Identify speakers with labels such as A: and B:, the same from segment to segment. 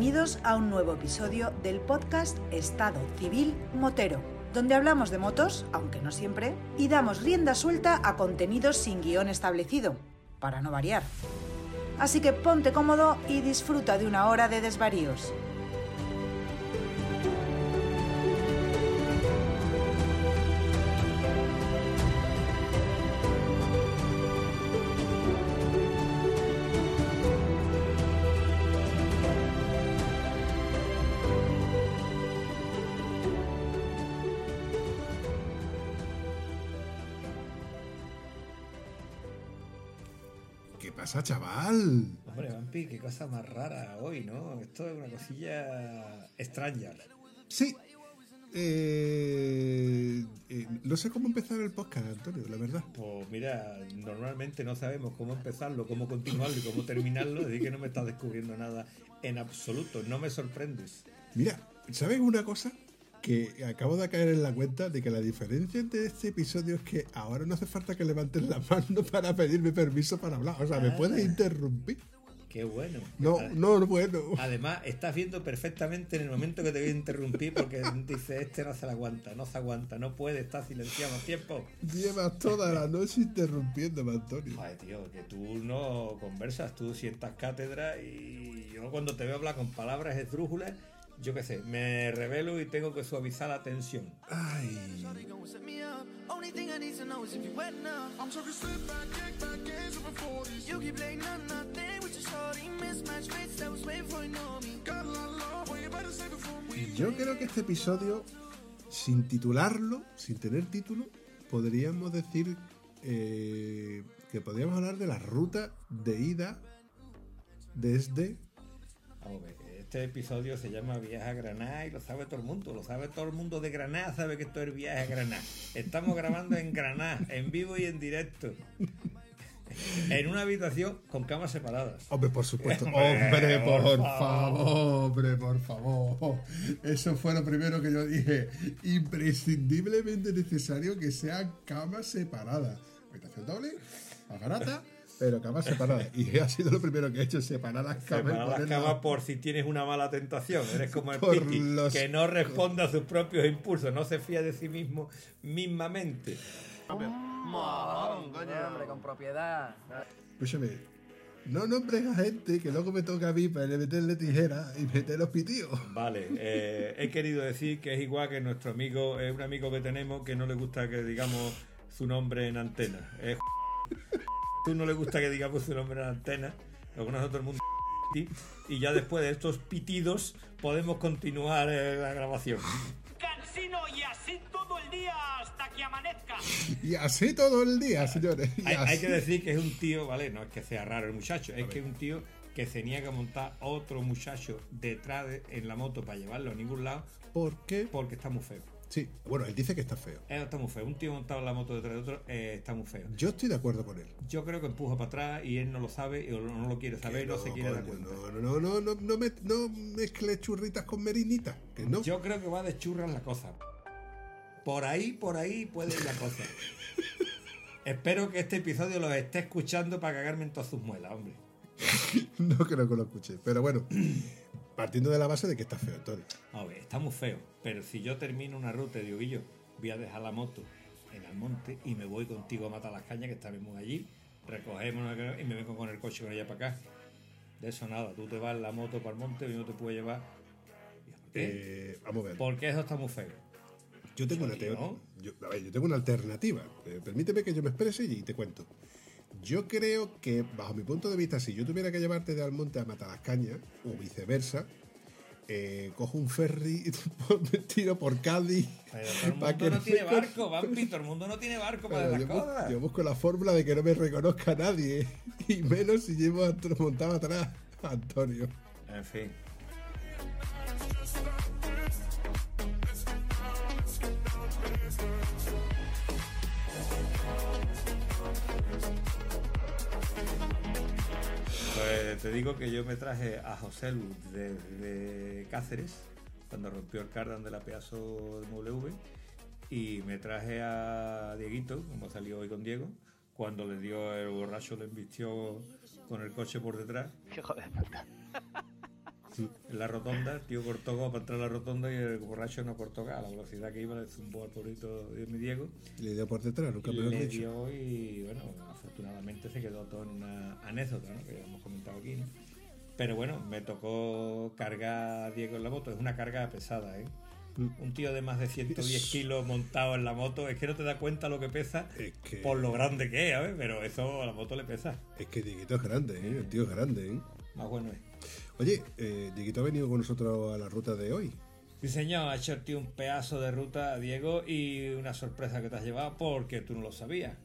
A: Bienvenidos a un nuevo episodio del podcast Estado Civil Motero, donde hablamos de motos, aunque no siempre, y damos rienda suelta a contenidos sin guion establecido, para no variar. Así que ponte cómodo y disfruta de una hora de desvaríos.
B: Pasa, chaval?
C: Hombre, Vampi, qué cosa más rara hoy, ¿no? Esto es una cosilla extraña.
B: Sí. Eh, eh, no sé cómo empezar el podcast, Antonio, la verdad.
C: Pues mira, normalmente no sabemos cómo empezarlo, cómo continuarlo y cómo terminarlo, así que no me estás descubriendo nada en absoluto, no me sorprendes.
B: Mira, ¿sabes una cosa? Que acabo de caer en la cuenta de que la diferencia entre este episodio es que ahora no hace falta que levantes la mano para pedirme permiso para hablar. O sea, me
C: Ah.
B: puedes interrumpir.
C: Qué bueno.
B: No,
C: Ade-
B: no, no bueno.
C: Además, estás viendo perfectamente en el momento que te voy a interrumpir porque dice, este no se la aguanta, no se aguanta, no puede, está silenciado más tiempo.
B: Llevas toda la noche interrumpiéndome, Antonio.
C: Joder, tío, que tú no conversas, tú sientas cátedra y yo cuando te veo hablar con palabras esdrújulas, yo qué sé, me revelo y tengo que suavizar la tensión.
B: Ay, yo creo que este episodio, sin titularlo, sin tener título, podríamos decir eh, que podríamos hablar de la ruta de ida desde
C: ver, este episodio se llama Viaje a Granada y lo sabe todo el mundo, lo sabe todo el mundo de Granada, sabe que esto es Viaje a Granada. Estamos grabando en Granada, en vivo y en directo. En una habitación con camas separadas.
B: Hombre, por supuesto.
C: Hombre,
B: por favor.
C: favor.
B: Hombre, por favor. Eso fue lo primero que yo dije. Imprescindiblemente necesario que sean camas separadas. Habitación doble, más barata, pero camas separadas. Y ha sido lo primero que he hecho, separar las camas. y
C: Separa las camas por si tienes una mala tentación. Eres como el Piti,
B: los-
C: que no responde a sus propios impulsos, no se fía de sí mismo mismamente.
D: Hombre, con propiedad.
B: Escúchame. No nombres a gente que luego me toca a mí para meterle tijera y meter los pitíos.
C: Vale, eh, he querido decir que es igual que nuestro amigo, es un amigo que tenemos que no le gusta que digamos su nombre en antena. Es tú no le gusta que digamos su nombre en antena, lo conoce todo el mundo. Y ya después de estos pitidos podemos continuar eh, la grabación.
E: Cansino y así todo el día hasta que amanezca.
B: Y así todo el día, señores.
C: Hay, que decir que es un tío, ¿vale? No es que sea raro el muchacho, es que es un tío que se niega a montar otro muchacho detrás de- en la moto para llevarlo a ningún lado
B: ¿Por qué?
C: porque está muy feo.
B: Sí, bueno, él dice que está feo.
C: Él está muy feo. Un tío montado en la moto detrás de otro eh, está muy feo.
B: Yo estoy de acuerdo con él.
C: Yo creo que empuja para atrás y él no lo sabe y no, no lo quiere saber, no, se quiere dar cuenta.
B: No, no, no, no, no, me, no mezcle churritas con merinitas. Que no.
C: Yo creo que va de churras la cosa. Por ahí, por ahí puede ir la cosa. Espero que este episodio lo esté escuchando para cagarme en todas sus muelas, hombre.
B: No creo que lo escuche. Pero bueno, partiendo de la base de que está feo, Antonio.
C: A ver, está muy feo, pero si yo termino una ruta y digo, Guillo, voy a dejar la moto en el monte y me voy contigo a matar las cañas que estaremos allí, recogemos y me vengo con el coche con ella para acá. De eso nada, tú te vas en la moto para el monte y yo te puedo llevar. ¿Por qué?
B: Eh, vamos a ver.
C: Porque eso está muy feo.
B: Yo tengo una yo, a ver, yo tengo una alternativa. Eh, permíteme que yo me exprese y te cuento. Yo creo que, bajo mi punto de vista, si yo tuviera que llevarte de Almonte a Matalascaña, o viceversa, eh, cojo un ferry, me tiro por Cádiz.
C: Pero todo el mundo
B: que
C: no tiene barco, Bambi, todo el mundo no tiene barco para las
B: yo,
C: cosas.
B: yo busco la fórmula de que no me reconozca nadie, y menos si llevo montado atrás a Antonio.
C: En fin. Te digo que yo me traje a José Lu desde Cáceres, cuando rompió el cardan de la Peazo de MW, y me traje a Dieguito, como salió hoy con Diego, cuando le dio el borracho, le embistió con el coche por detrás.
D: Puta.
C: En la rotonda, el tío cortó goma para entrar a la rotonda y el borracho no cortó. A la velocidad que iba le zumbó al pobrito de mi Diego.
B: Le dio por detrás, nunca me lo
C: le
B: dicho.
C: dio y bueno, afortunadamente se quedó todo en una anécdota, ¿no? Que ya hemos comentado aquí, ¿no? Pero bueno, me tocó cargar a Diego en la moto. Es una carga pesada, ¿eh?
B: Mm.
C: Un tío de más de 110 kilos montado en la moto, es que no te das cuenta lo que pesa
B: Es que,
C: por lo grande que es, ¿sabes? Pero eso a la moto le pesa.
B: es que Dieguito es grande, ¿eh? El tío es grande, ¿eh?
C: Más bueno es.
B: Oye, eh, Dieguito ha venido con nosotros a la ruta de hoy.
C: Sí, señor, ha hecho tío un pedazo de ruta, Diego, y una sorpresa que te has llevado porque tú no lo sabías.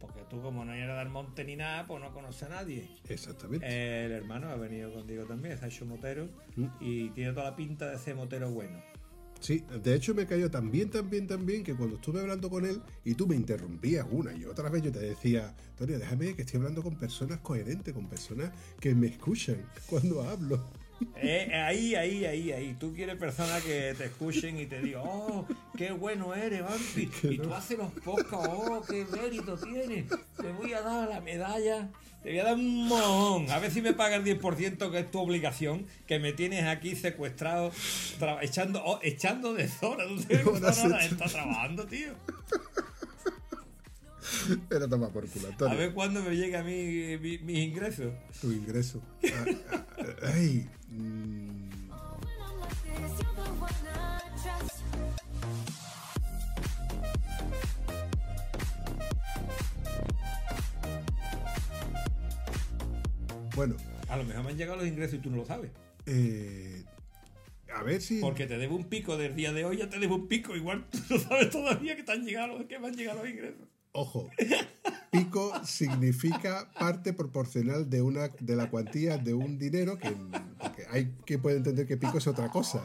C: Porque tú, como no eres del monte ni nada, pues no conoces a nadie.
B: Exactamente.
C: El hermano ha venido contigo también, se ha hecho motero
B: Mm.
C: y tiene toda la pinta de ser motero bueno.
B: Sí, de hecho me cayó tan bien, tan bien, tan bien que cuando estuve hablando con él y tú me interrumpías una y otra vez yo te decía, Antonio, déjame que estoy hablando con personas coherentes, con personas que me escuchan cuando hablo.
C: Eh, ahí, ahí, ahí, ahí. Tú quieres personas que te escuchen y te digan, oh, qué bueno eres, Vampi. Y tú haces los podcasts, oh, qué mérito tienes. Te voy a dar la medalla. Te voy a dar un mojón. A ver si me pagas el 10%, que es tu obligación, que me tienes aquí secuestrado, tra- echando, oh, echando de zona. ¿Tú estás trabajando, tío?
B: Pero toma por culo,
C: A ver cuándo me llega a mí mi- mis ingresos.
B: Tu ingreso. Ah, ah, ay. mm, bueno,
C: A lo mejor me han llegado los ingresos y tú no lo sabes.
B: eh, a ver si...
C: Porque te debo un pico del día de hoy, ya te debo un pico. Igual tú no sabes todavía que te han llegado, que me han llegado los ingresos.
B: Ojo, pico significa parte proporcional de una de la cuantía de un dinero que hay que puede entender que pico es otra cosa.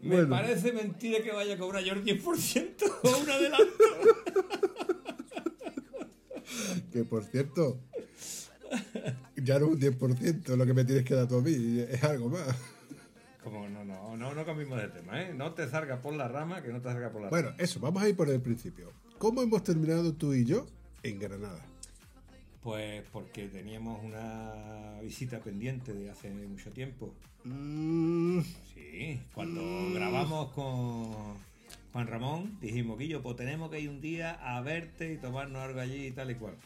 C: Me
B: Bueno.
C: parece mentira que vaya a cobrar yo el 10% o un adelanto.
B: Que por cierto, ya no es un 10% lo que me tienes que dar tú a mí, es algo más.
C: Como no, no, no, no cambiemos de tema, ¿eh? No te salga por la rama, que no te salga por la
B: Bueno, eso, vamos a ir por el principio. ¿Cómo hemos terminado tú y yo en Granada?
C: Pues porque teníamos una visita pendiente de hace mucho tiempo.
B: Mm,
C: Sí, cuando grabamos con Juan Ramón, dijimos, Guillo, pues tenemos que ir un día a verte y tomarnos algo allí y tal y cual.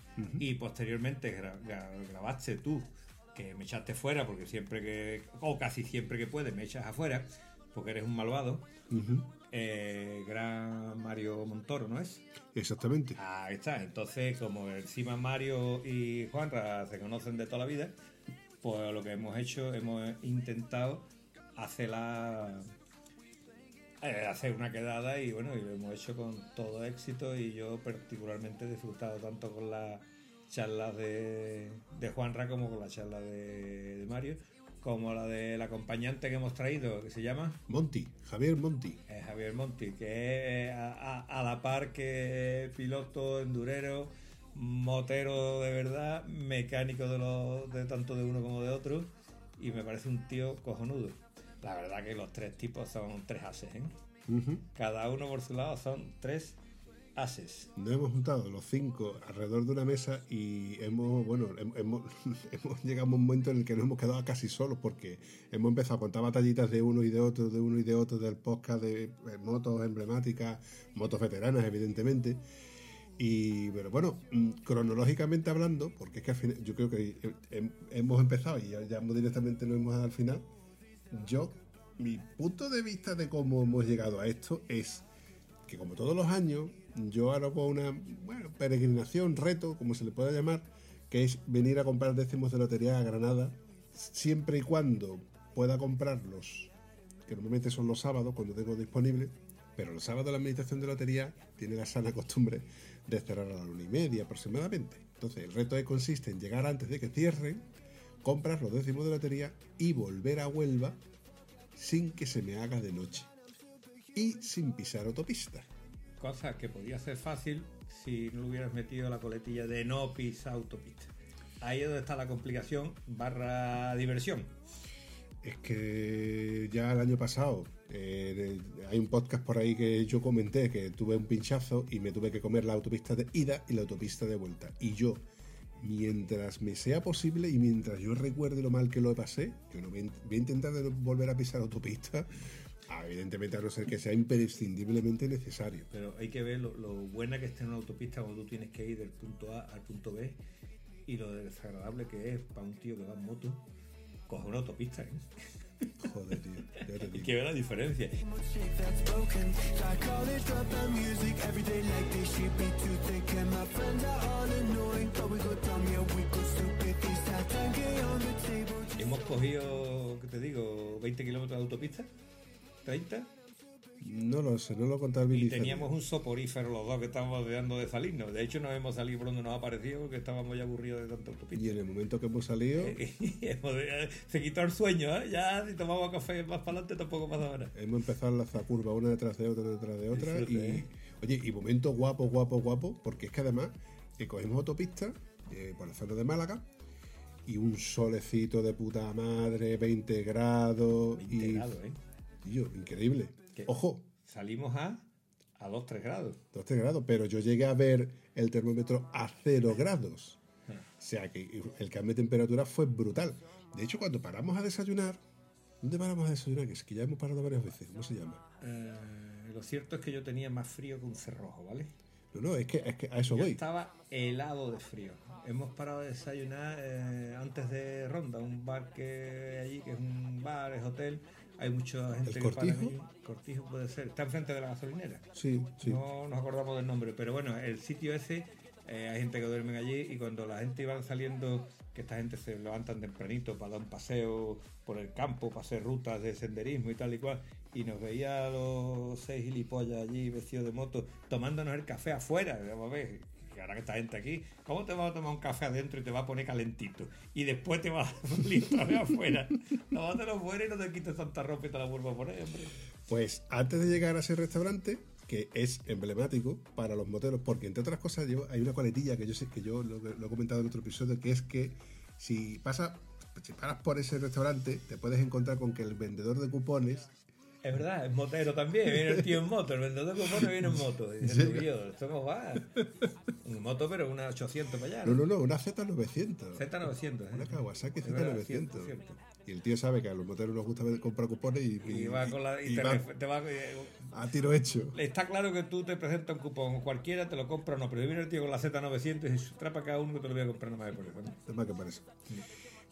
C: Y posteriormente gra- gra- grabaste tú, que me echaste fuera, porque siempre que, o casi siempre que puedes, me echas afuera, porque eres un malvado. Eh, gran Mario Montoro, ¿no es?
B: exactamente.
C: Ahí está. Entonces, como encima Mario y Juanra se conocen de toda la vida, pues lo que hemos hecho, hemos intentado hacer la eh, hacer una quedada y bueno, y lo hemos hecho con todo éxito y yo particularmente he disfrutado tanto con las charlas de, de Juanra como con la charla de, de Mario, como la del acompañante que hemos traído, que se llama
B: Monty, Javier Monty.
C: eh, Javier Monti, que es a, a- a la par que piloto, endurero, motero de verdad, mecánico de, los, de tanto de uno como de otro, y me parece un tío cojonudo. La verdad que los tres tipos son tres ases, ¿eh? Cada uno por su lado son tres ases.
B: Nos hemos juntado los cinco alrededor de una mesa y hemos, bueno, hem- hemos, hemos llegado a un momento en el que nos hemos quedado casi solos porque hemos empezado a contar batallitas de uno y de otro, de uno y de otro del podcast de motos emblemáticas, motos veteranas, evidentemente. Y, pero bueno, mm, cronológicamente hablando, porque es que al final, yo creo que eh, hem- hemos empezado y ya, ya directamente lo hemos dado al final. Yo, mi punto de vista de cómo hemos llegado a esto es que como todos los años, yo hago una bueno, peregrinación, reto, como se le pueda llamar, que es venir a comprar décimos de lotería a Granada, siempre y cuando pueda comprarlos, que normalmente son los sábados cuando tengo disponible, pero los sábados la administración de lotería tiene la sana costumbre de cerrar a la una y media aproximadamente. Entonces el reto consiste en llegar antes de que cierren, comprar los décimos de lotería y volver a Huelva sin que se me haga de noche y sin pisar autopista.
C: Cosa que podía ser fácil si no le hubieras metido la coletilla de no pisa autopista. Ahí es donde está la complicación barra diversión.
B: Es que ya el año pasado eh, hay un podcast por ahí que yo comenté que tuve un pinchazo y me tuve que comer la autopista de ida y la autopista de vuelta. Y yo, mientras me sea posible y mientras yo recuerde lo mal que lo pasé, yo no voy, a- intentar volver a pisar autopista, evidentemente a no ser que sea imprescindiblemente necesario.
C: Pero hay que ver lo, lo buena que está en una autopista cuando tú tienes que ir del punto A al punto B y lo desagradable que es para un tío que va en moto coger una autopista. ¿eh?
B: Joder, tío, ya te digo.
C: que ver la diferencia.
F: shake that's broken. Like college dropout music every day like they should be too thick. And my friends are all annoying, but we go dumb, yeah, we go stupid. These times 10k on the table.
C: Hemos cogido, ¿qué te digo? 20 kilómetros de autopista, 30,
B: No lo sé, no lo el
C: y teníamos un soporífero los dos que estábamos deseando de salirnos. De hecho, no hemos salido por donde nos ha parecido porque estábamos ya aburridos de tanta autopista.
B: Y en el momento que hemos salido,
C: hemos- Se quitó el sueño, ¿eh? Ya si tomamos café más para adelante tampoco pasa nada.
B: hemos empezado a lanzar curva una detrás de otra, detrás de otra.
C: Disfrute,
B: y,
C: ¿eh?
B: Oye, y momento guapo, guapo, guapo, porque es que además eh, cogimos autopista eh, por la zona de Málaga y un solecito de puta madre, 20 grados.
C: 20
B: y,
C: grados, ¿eh?
B: Tío, increíble. Ojo,
C: Salimos a, a 2-3 grados.
B: 2 3 grados, pero yo llegué a ver el termómetro a 0 grados.
C: Ah.
B: O sea que el cambio de temperatura fue brutal. De hecho, cuando paramos a desayunar, ¿dónde paramos a desayunar? Que es que ya hemos parado varias veces. ¿Cómo se llama?
C: Eh, lo cierto es que yo tenía más frío que un cerrojo, ¿vale?
B: No, no, es que, es que a eso
C: Yo
B: voy.
C: estaba helado de frío. Hemos parado de desayunar eh, antes de Ronda, un bar que hay allí, que es un bar, es hotel. Hay mucha gente
B: ¿El
C: que para
B: Cortijo?
C: allí. Cortijo puede ser. Está enfrente de la gasolinera.
B: Sí, sí.
C: No nos acordamos del nombre, pero bueno, el sitio ese, eh, hay gente que duerme allí y cuando la gente iba saliendo, que esta gente se levantan tempranito para dar un paseo por el campo, para hacer rutas de senderismo y tal y cual, y nos veía a los seis gilipollas allí vestidos de moto tomándonos el café afuera, vamos a ver. Que Ahora que esta gente aquí, ¿cómo te vas a tomar un café adentro y te va a poner calentito? Y después te vas otra vez afuera. Tómatelo fuera y no te quites tanta ropa y te la vuelvo a poner, hombre.
B: Pues antes de llegar a ese restaurante, que es emblemático para los moteros, porque entre otras cosas hay una coletilla que yo sé que yo lo, lo he comentado en otro episodio, que es que si pasa, si paras por ese restaurante, te puedes encontrar con que el vendedor de cupones
C: Es verdad, es motero también. Viene el tío en moto, el vendedor de cupones viene en moto. Y dice, "Tú, tío, esto no va. En moto, pero una 800 para allá.
B: No, no, no, una Z900.
C: Z900, ¿eh?
B: Una Kawasaki
C: Es verdad,
B: Z900.
C: cierto, cierto.
B: Y el tío sabe que a los moteros nos gusta comprar cupones y,
C: Y va con la. Y te,
B: va
C: ref- te va- eh,
B: a tiro hecho.
C: Está claro que tú te presentas un cupón, cualquiera te lo compra o no, pero viene el tío con la Z900 y dice, trapa cada uno que te lo voy a comprar nada más por.
B: Es más que parece.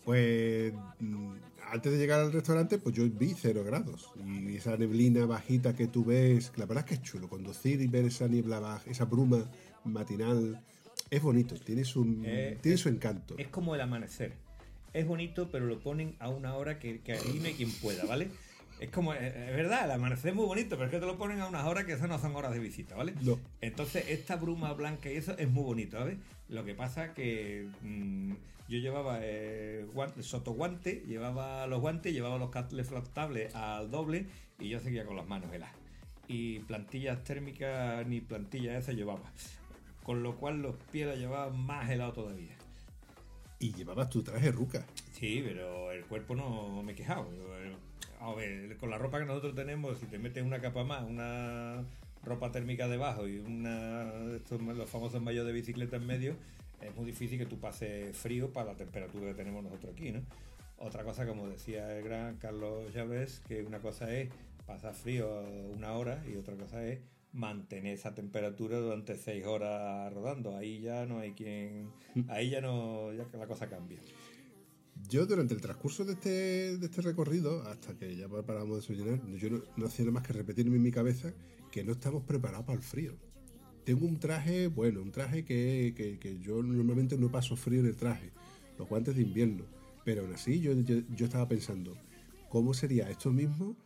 B: Pues mm, antes de llegar al restaurante, pues yo vi cero grados. Y esa neblina bajita que tú ves, la verdad es que es chulo. Conducir y ver esa niebla baja, esa bruma matinal, es bonito, tiene su,
C: Eh,
B: tiene su encanto.
C: Es como el amanecer. Es bonito, pero lo ponen a una hora que, que anime quien pueda, ¿vale? Es como, eh, es verdad, el amanecer es muy bonito, pero es que te lo ponen a unas horas que esas no son horas de visita, ¿vale?
B: No.
C: Entonces, esta bruma blanca y eso es muy bonito, ¿sabes? Lo que pasa que mm, yo llevaba eh, guante, sotoguante, llevaba los guantes, llevaba los cables flatables al doble y yo seguía con las manos heladas. Y plantillas térmicas ni plantillas esas llevaba. Con lo cual los pies los llevaban más helados todavía.
B: Y llevabas tu traje ruca.
C: Sí, pero el cuerpo no me he quejado. A ver, con la ropa que nosotros tenemos, si te metes una capa más, una ropa térmica debajo y una estos los famosos mayos de bicicleta en medio, es muy difícil que tú pases frío para la temperatura que tenemos nosotros aquí, ¿no? Otra cosa, como decía el gran Carlos Chávez, que una cosa es pasar frío una hora y otra cosa es mantener esa temperatura durante seis horas rodando. Ahí ya no hay quien, ahí ya no, ya que la cosa cambia.
B: Yo durante el transcurso de este, de este recorrido, hasta que ya paramos de desayunar, yo no, no hacía nada más que repetirme en mi cabeza que no estamos preparados para el frío. Tengo un traje, bueno, un traje que, que- yo normalmente no paso frío en el traje, los guantes de invierno, pero aún así yo, yo, estaba pensando, ¿cómo sería esto mismo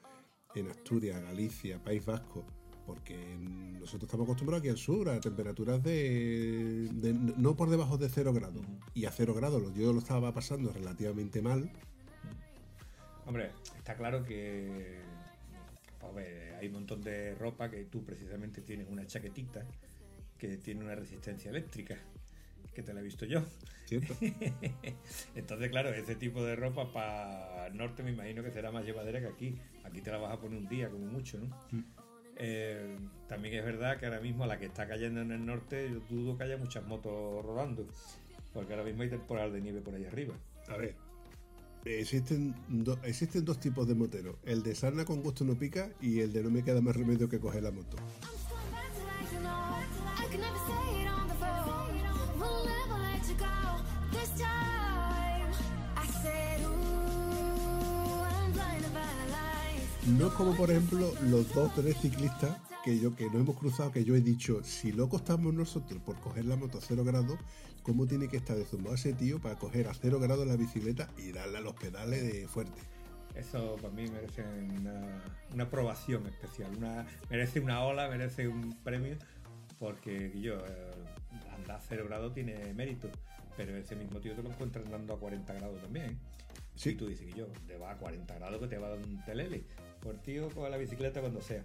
B: en Asturias, Galicia, País Vasco? Porque nosotros estamos acostumbrados aquí al sur a temperaturas de, de- no por debajo de 0 grados. Y a 0 grados yo lo estaba pasando relativamente mal.
C: Hombre, está claro que a ver, hay un montón de ropa que tú precisamente tienes una chaquetita que tiene una resistencia eléctrica, que te la he visto yo.
B: ¿Cierto?
C: Entonces, claro, ese tipo de ropa para el norte me imagino que será más llevadera que aquí. Aquí te la vas a poner un día como mucho, ¿no? Eh, también es verdad que ahora mismo la que está cayendo en el norte, yo dudo que haya muchas motos rodando. Porque ahora mismo hay temporal de nieve por ahí arriba.
B: A ver, existen, do- existen dos tipos de moteros. El de sarna con gusto no pica y el de no me queda más remedio que coger la moto. No es como por ejemplo los dos tres ciclistas que yo que nos hemos cruzado que yo he dicho si loco estamos nosotros por coger la moto a cero grados cómo tiene que estar de zumbado ese tío para coger a cero grados la bicicleta y darle a los pedales de fuerte
C: Eso para mí merece una, una aprobación especial. Una, merece una ola, merece un premio. Porque yo, eh, andar a cero grado tiene mérito. Pero ese mismo tío te lo encuentras andando a 40 grados también.
B: Sí.
C: Y tú dices que yo, te va a 40 grados que te va a dar un telele. Por tío, coge la bicicleta cuando sea.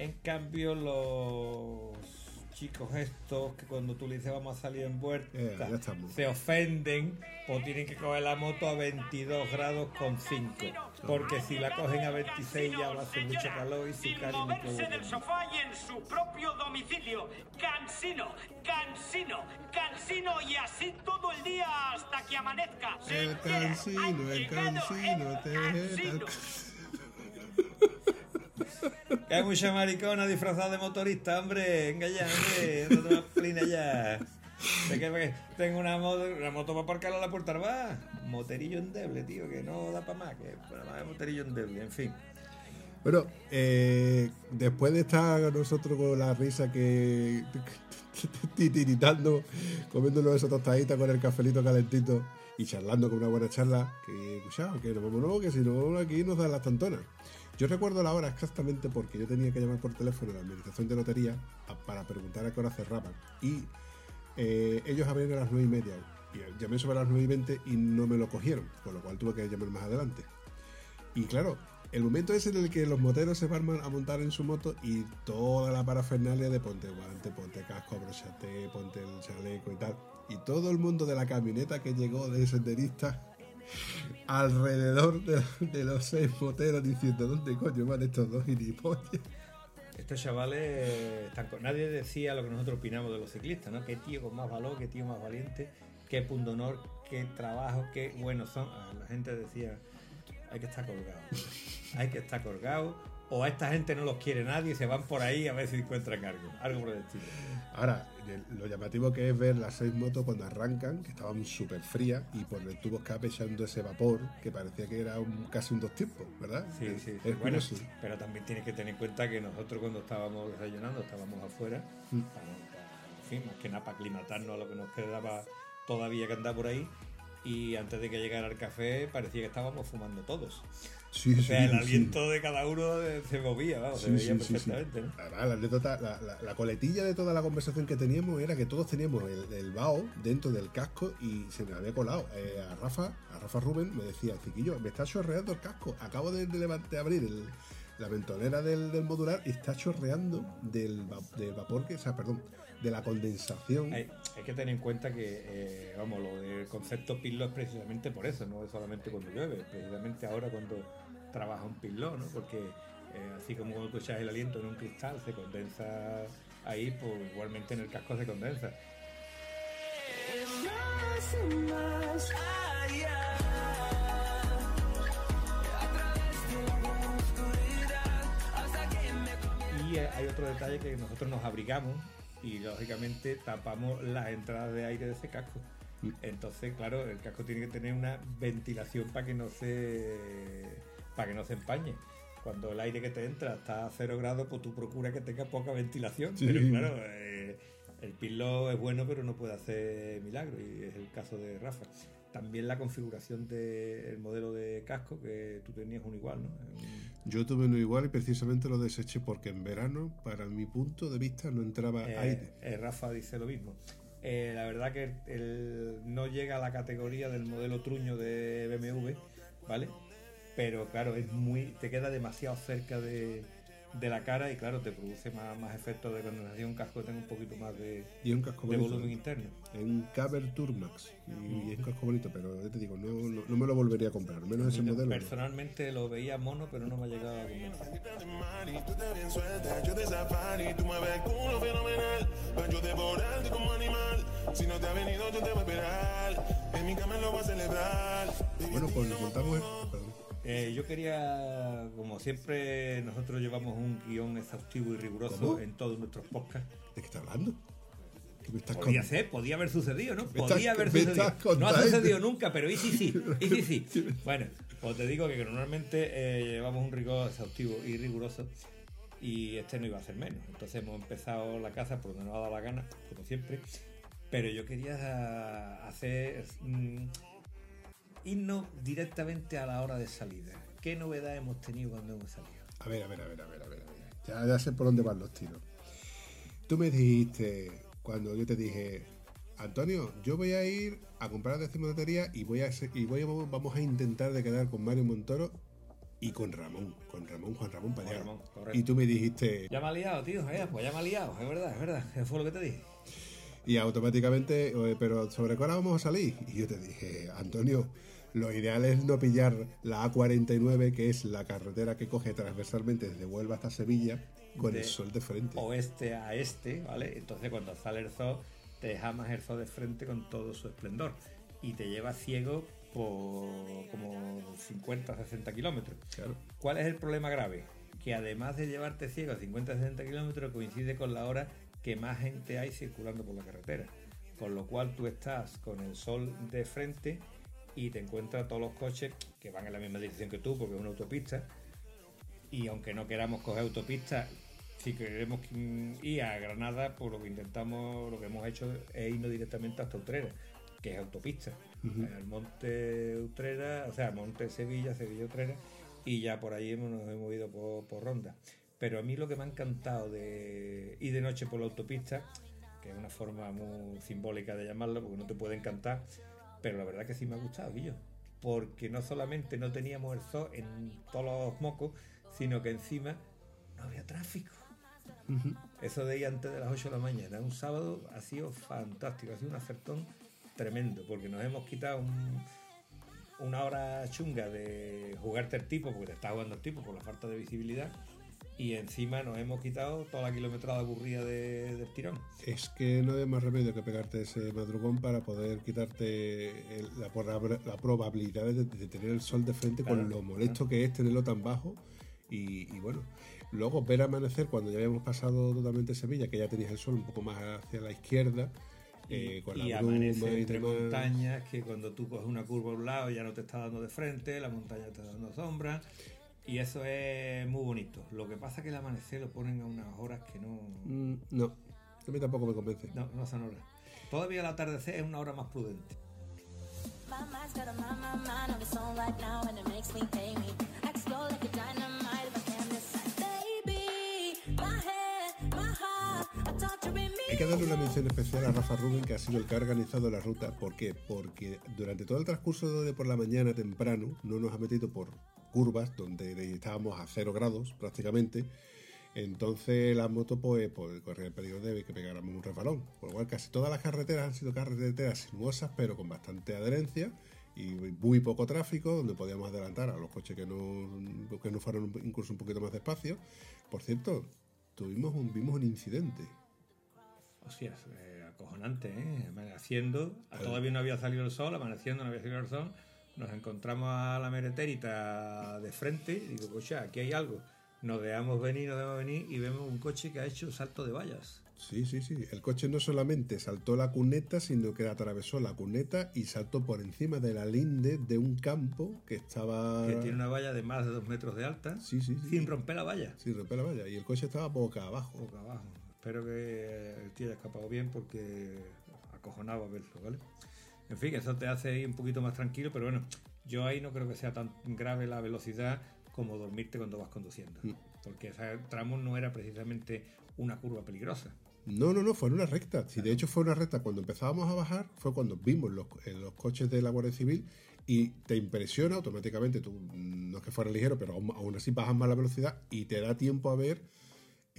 C: En cambio, los chicos estos que cuando tú le dices vamos a salir en vuelta,
B: estamos.
C: se ofenden o tienen que coger la moto a 22 grados con 5. Porque si la cogen a 26 ya va a hacer mucho calor y su
E: moverse
C: puede
E: del sofá y en su propio domicilio. Cansino, cansino, cansino y así todo el día hasta que amanezca.
B: el cansino el cansino
E: el cansino.
C: Que hay mucha maricona disfrazada de motorista, hombre. Venga ya, hombre. No te plina ya. Tengo una moto, una moto para aparcarla a la puerta va. Moterillo endeble, tío, que no da para más. Que para más es moterillo endeble, en fin.
B: Bueno, eh, después de estar nosotros con la risa que titiritando, comiéndonos esa tostadita con el cafelito calentito y charlando con una buena charla, que escuchado, que nos vámonos, que si no aquí nos dan las tantonas. Yo recuerdo la hora exactamente porque yo tenía que llamar por teléfono a la administración de lotería para preguntar a qué hora cerraban. Y eh, ellos abrían a las 9 y media. Y llamé sobre las 9 y 20 y no me lo cogieron, con lo cual tuve que llamar más adelante. Y claro, el momento es en el que los moteros se van a montar en su moto y toda la parafernalia de ponte guante, ponte casco, abrochate, ponte el chaleco y tal. Y todo el mundo de la camioneta que llegó de senderista alrededor de, de los seis moteros diciendo ¿dónde coño van estos dos gilipollas?
C: Estos chavales. Nadie decía lo que nosotros opinamos de los ciclistas, ¿no? Qué tío con más valor, qué tío más valiente, qué punto honor, qué trabajo, qué buenos son. Ah, La gente decía, hay que estar colgado. Hay que estar colgado. O a esta gente no los quiere nadie y se van por ahí a ver si encuentran algo. Algo por el estilo.
B: Ahora, lo llamativo que es ver las seis motos cuando arrancan, que estaban súper frías y por el tubo escape echando ese vapor que parecía que era un, casi un dos tiempos, ¿verdad?
C: Sí,
B: Es-
C: sí,
B: es.
C: Bueno,
B: curioso.
C: pero también tienes que tener en cuenta que nosotros cuando estábamos desayunando estábamos afuera,
B: Mm.
C: para- para- en fin, más que nada para aclimatarnos a lo que nos quedaba todavía que andar por ahí. Y antes de que llegara el café parecía que estábamos fumando todos.
B: Sí,
C: O sea,
B: sí,
C: el
B: sí.
C: aliento de cada uno se movía, vamos, se veía perfectamente. ¿no?
B: La anécdota, la, la- la coletilla de toda la conversación que teníamos era que todos teníamos el, el bao dentro del casco y se me había colado. Eh, a Rafa, a Rafa Rubén me decía, Ciquillo, me está chorreando el casco. Acabo de, de levant- de abrir el- la ventolera del, del modular y está chorreando del, del vapor que, o sea, perdón, de la condensación.
C: Hay, hay que tener en cuenta que, eh, vamos, lo del concepto pillo es precisamente por eso, no es solamente cuando llueve, precisamente ahora cuando trabaja un pillo, ¿no? Porque eh, así como cuando tú echas el aliento en un cristal se condensa ahí, pues igualmente en el casco se condensa.
D: Y
C: hay otro detalle que nosotros nos abrigamos y lógicamente tapamos las entradas de aire de ese casco. Entonces, claro, el casco tiene que tener una ventilación para que no se para que no se empañe. Cuando el aire que te entra está a cero grados, pues tú procuras que tenga poca ventilación.
B: Sí.
C: Pero claro, eh, el pilot es bueno, pero no puede hacer milagros, y es el caso de Rafa. También la configuración del modelo de casco, que tú tenías un igual, ¿no? Un-
B: Yo tuve uno igual y precisamente lo deseché porque en verano, para mi punto de vista, no entraba
C: Eh,
B: aire.
C: eh, Rafa dice lo mismo. Eh, la verdad que el- no llega a la categoría del modelo truño de BMW, ¿vale? Pero claro, es muy, te queda demasiado cerca de, de la cara y claro, te produce más, más efectos de condensación, un casco que tenga un poquito más de,
B: Y un casco
C: de
B: bonito.
C: volumen interno.
B: Es un Caber Turmax. Y es un casco bonito, pero ya te digo, no, no, no me lo volvería a comprar. Menos ese
C: Yo
B: modelo. no.
C: Personalmente lo veía mono, pero no me ha llegado a convencer.
G: yo yo yo
B: Bueno, pues nos montamos. Perdón.
C: Eh, yo quería, como siempre, nosotros llevamos un guion exhaustivo y riguroso
B: ¿Cómo?
C: en todos nuestros podcasts.
B: ¿De qué estás hablando? ¿Qué me estás
C: Podía ser, podía haber sucedido, ¿no? Podía haber sucedido. No ha sucedido nunca, pero y sí, sí. Y sí, sí. Bueno, pues te digo que normalmente eh, llevamos un rigor exhaustivo y riguroso y este no iba a ser menos. Entonces hemos empezado la caza por donde nos ha dado la gana, como siempre. Pero yo quería hacer. mm, irnos directamente a la hora de salida. ¿Qué novedad hemos tenido cuando hemos salido?
B: A ver, a ver, a ver, a ver, a ver. a ver. Ya, ya sé por dónde van los tiros. Tú me dijiste, cuando yo te dije, Antonio, yo voy a ir a comprar decimotería y voy a y voy a, vamos a intentar de quedar con Mario Montoro y con Ramón, con Ramón, Juan Ramón Payá.
C: Ramón, correcto.
B: Y tú me dijiste,
C: Ya me ha liado, tío. eh, pues ya me ha liado. Es verdad, es verdad. Eso fue lo que te dije.
B: y automáticamente, "Oye, pero ¿sobre qué hora vamos a salir? Y yo te dije, Antonio, lo ideal es no pillar la A49, que es la carretera que coge transversalmente desde Huelva hasta Sevilla, con
C: De
B: el sol de frente.
C: oeste a este, ¿vale? Entonces cuando sale el sol, te deja más el sol de frente con todo su esplendor y te lleva ciego por como 50, 60 kilómetros.
B: Claro.
C: ¿Cuál es el problema grave? Que además de llevarte ciego a 50, 60 kilómetros, coincide con la hora que más gente hay circulando por la carretera. Con lo cual tú estás con el sol de frente y te encuentras todos los coches que van en la misma dirección que tú, porque es una autopista, y aunque no queramos coger autopista, si queremos mm, ir a Granada, pues lo que intentamos, lo que hemos hecho es irnos directamente hasta Utrera, que es autopista. El monte Utrera, o sea, monte Sevilla, Sevilla Utrera, y ya por ahí hemos, nos hemos ido por, por ronda. Pero a mí lo que me ha encantado de ir de noche por la autopista, que es una forma muy simbólica de llamarlo, porque no te puede encantar, pero la verdad que sí me ha gustado, Guillo. Porque no solamente no teníamos el zoo en todos los mocos, sino que encima no había tráfico. Eso de ir antes de las 8 de la mañana, un sábado, ha sido fantástico, ha sido un acertón tremendo, porque nos hemos quitado un- una hora chunga de jugarte el tipo, porque te está jugando el tipo por la falta de visibilidad, y encima nos hemos quitado toda la kilometrada aburrida de- del tirón.
B: Es que no hay más remedio que pegarte ese madrugón para poder quitarte el- la, la probabilidad de, de tener el sol de frente con lo molesto que es tenerlo tan bajo. Y, y bueno, luego ver amanecer cuando ya habíamos pasado totalmente Sevilla, que ya tenías el sol un poco más hacia la izquierda, eh, con
C: y
B: la
C: amanece entre
B: demás.
C: montañas que cuando tú coges una curva a un lado ya no te está dando de frente, la montaña te está dando sombra y eso es muy bonito. Lo que pasa es que el amanecer lo ponen a unas horas que no,
B: Mm, no, a mí tampoco me convence.
C: no, no son horas. Todavía el atardecer es una hora más prudente.
D: My mind's got a mind, my mind on its own right now, and it makes me pay me. I explode like a dynamite
B: Hay que darle una mención especial a Rafa Rubin, que ha sido el que ha organizado la ruta. ¿Por qué? Porque durante todo el transcurso de por la mañana temprano no nos ha metido por curvas donde estábamos a cero grados prácticamente. Entonces la moto pues, pues corría el peligro de que pegáramos un refalón. Por lo cual casi todas las carreteras han sido carreteras sinuosas pero con bastante adherencia y muy poco tráfico donde podíamos adelantar a los coches que no, que no fueron incluso un poquito más despacio. Por cierto, tuvimos un, vimos un incidente.
C: Hostias, eh, acojonante, ¿eh? Amaneciendo, todavía no había salido el sol, amaneciendo no había salido el sol, nos encontramos a la meretérita de frente, y digo, coche, aquí hay algo. Nos dejamos venir, nos dejamos venir y vemos un coche que ha hecho salto de vallas.
B: Sí, sí, sí. El coche no solamente saltó la cuneta, sino que atravesó la cuneta y saltó por encima de la linde de un campo que estaba.
C: Que tiene una valla de más de dos metros de alta,
B: Ah. Sí, sí, sí.
C: sin romper la valla.
B: Sí, rompe la valla. Y el coche estaba boca abajo.
C: boca abajo. Espero que el tío haya escapado bien porque acojonaba verlo, ¿vale? En fin, eso te hace ir un poquito más tranquilo, pero bueno, yo ahí no creo que sea tan grave la velocidad como dormirte cuando vas conduciendo.
B: Mm.
C: Porque ese tramo no era precisamente una curva peligrosa.
B: No, no, no, fue en una recta. Si de hecho fue una recta cuando empezábamos a bajar, fue cuando vimos los, eh, los coches de la Guardia Civil y te impresiona automáticamente. Tú, no es que fuera ligero, pero aún, aún así bajas más la velocidad y te da tiempo a ver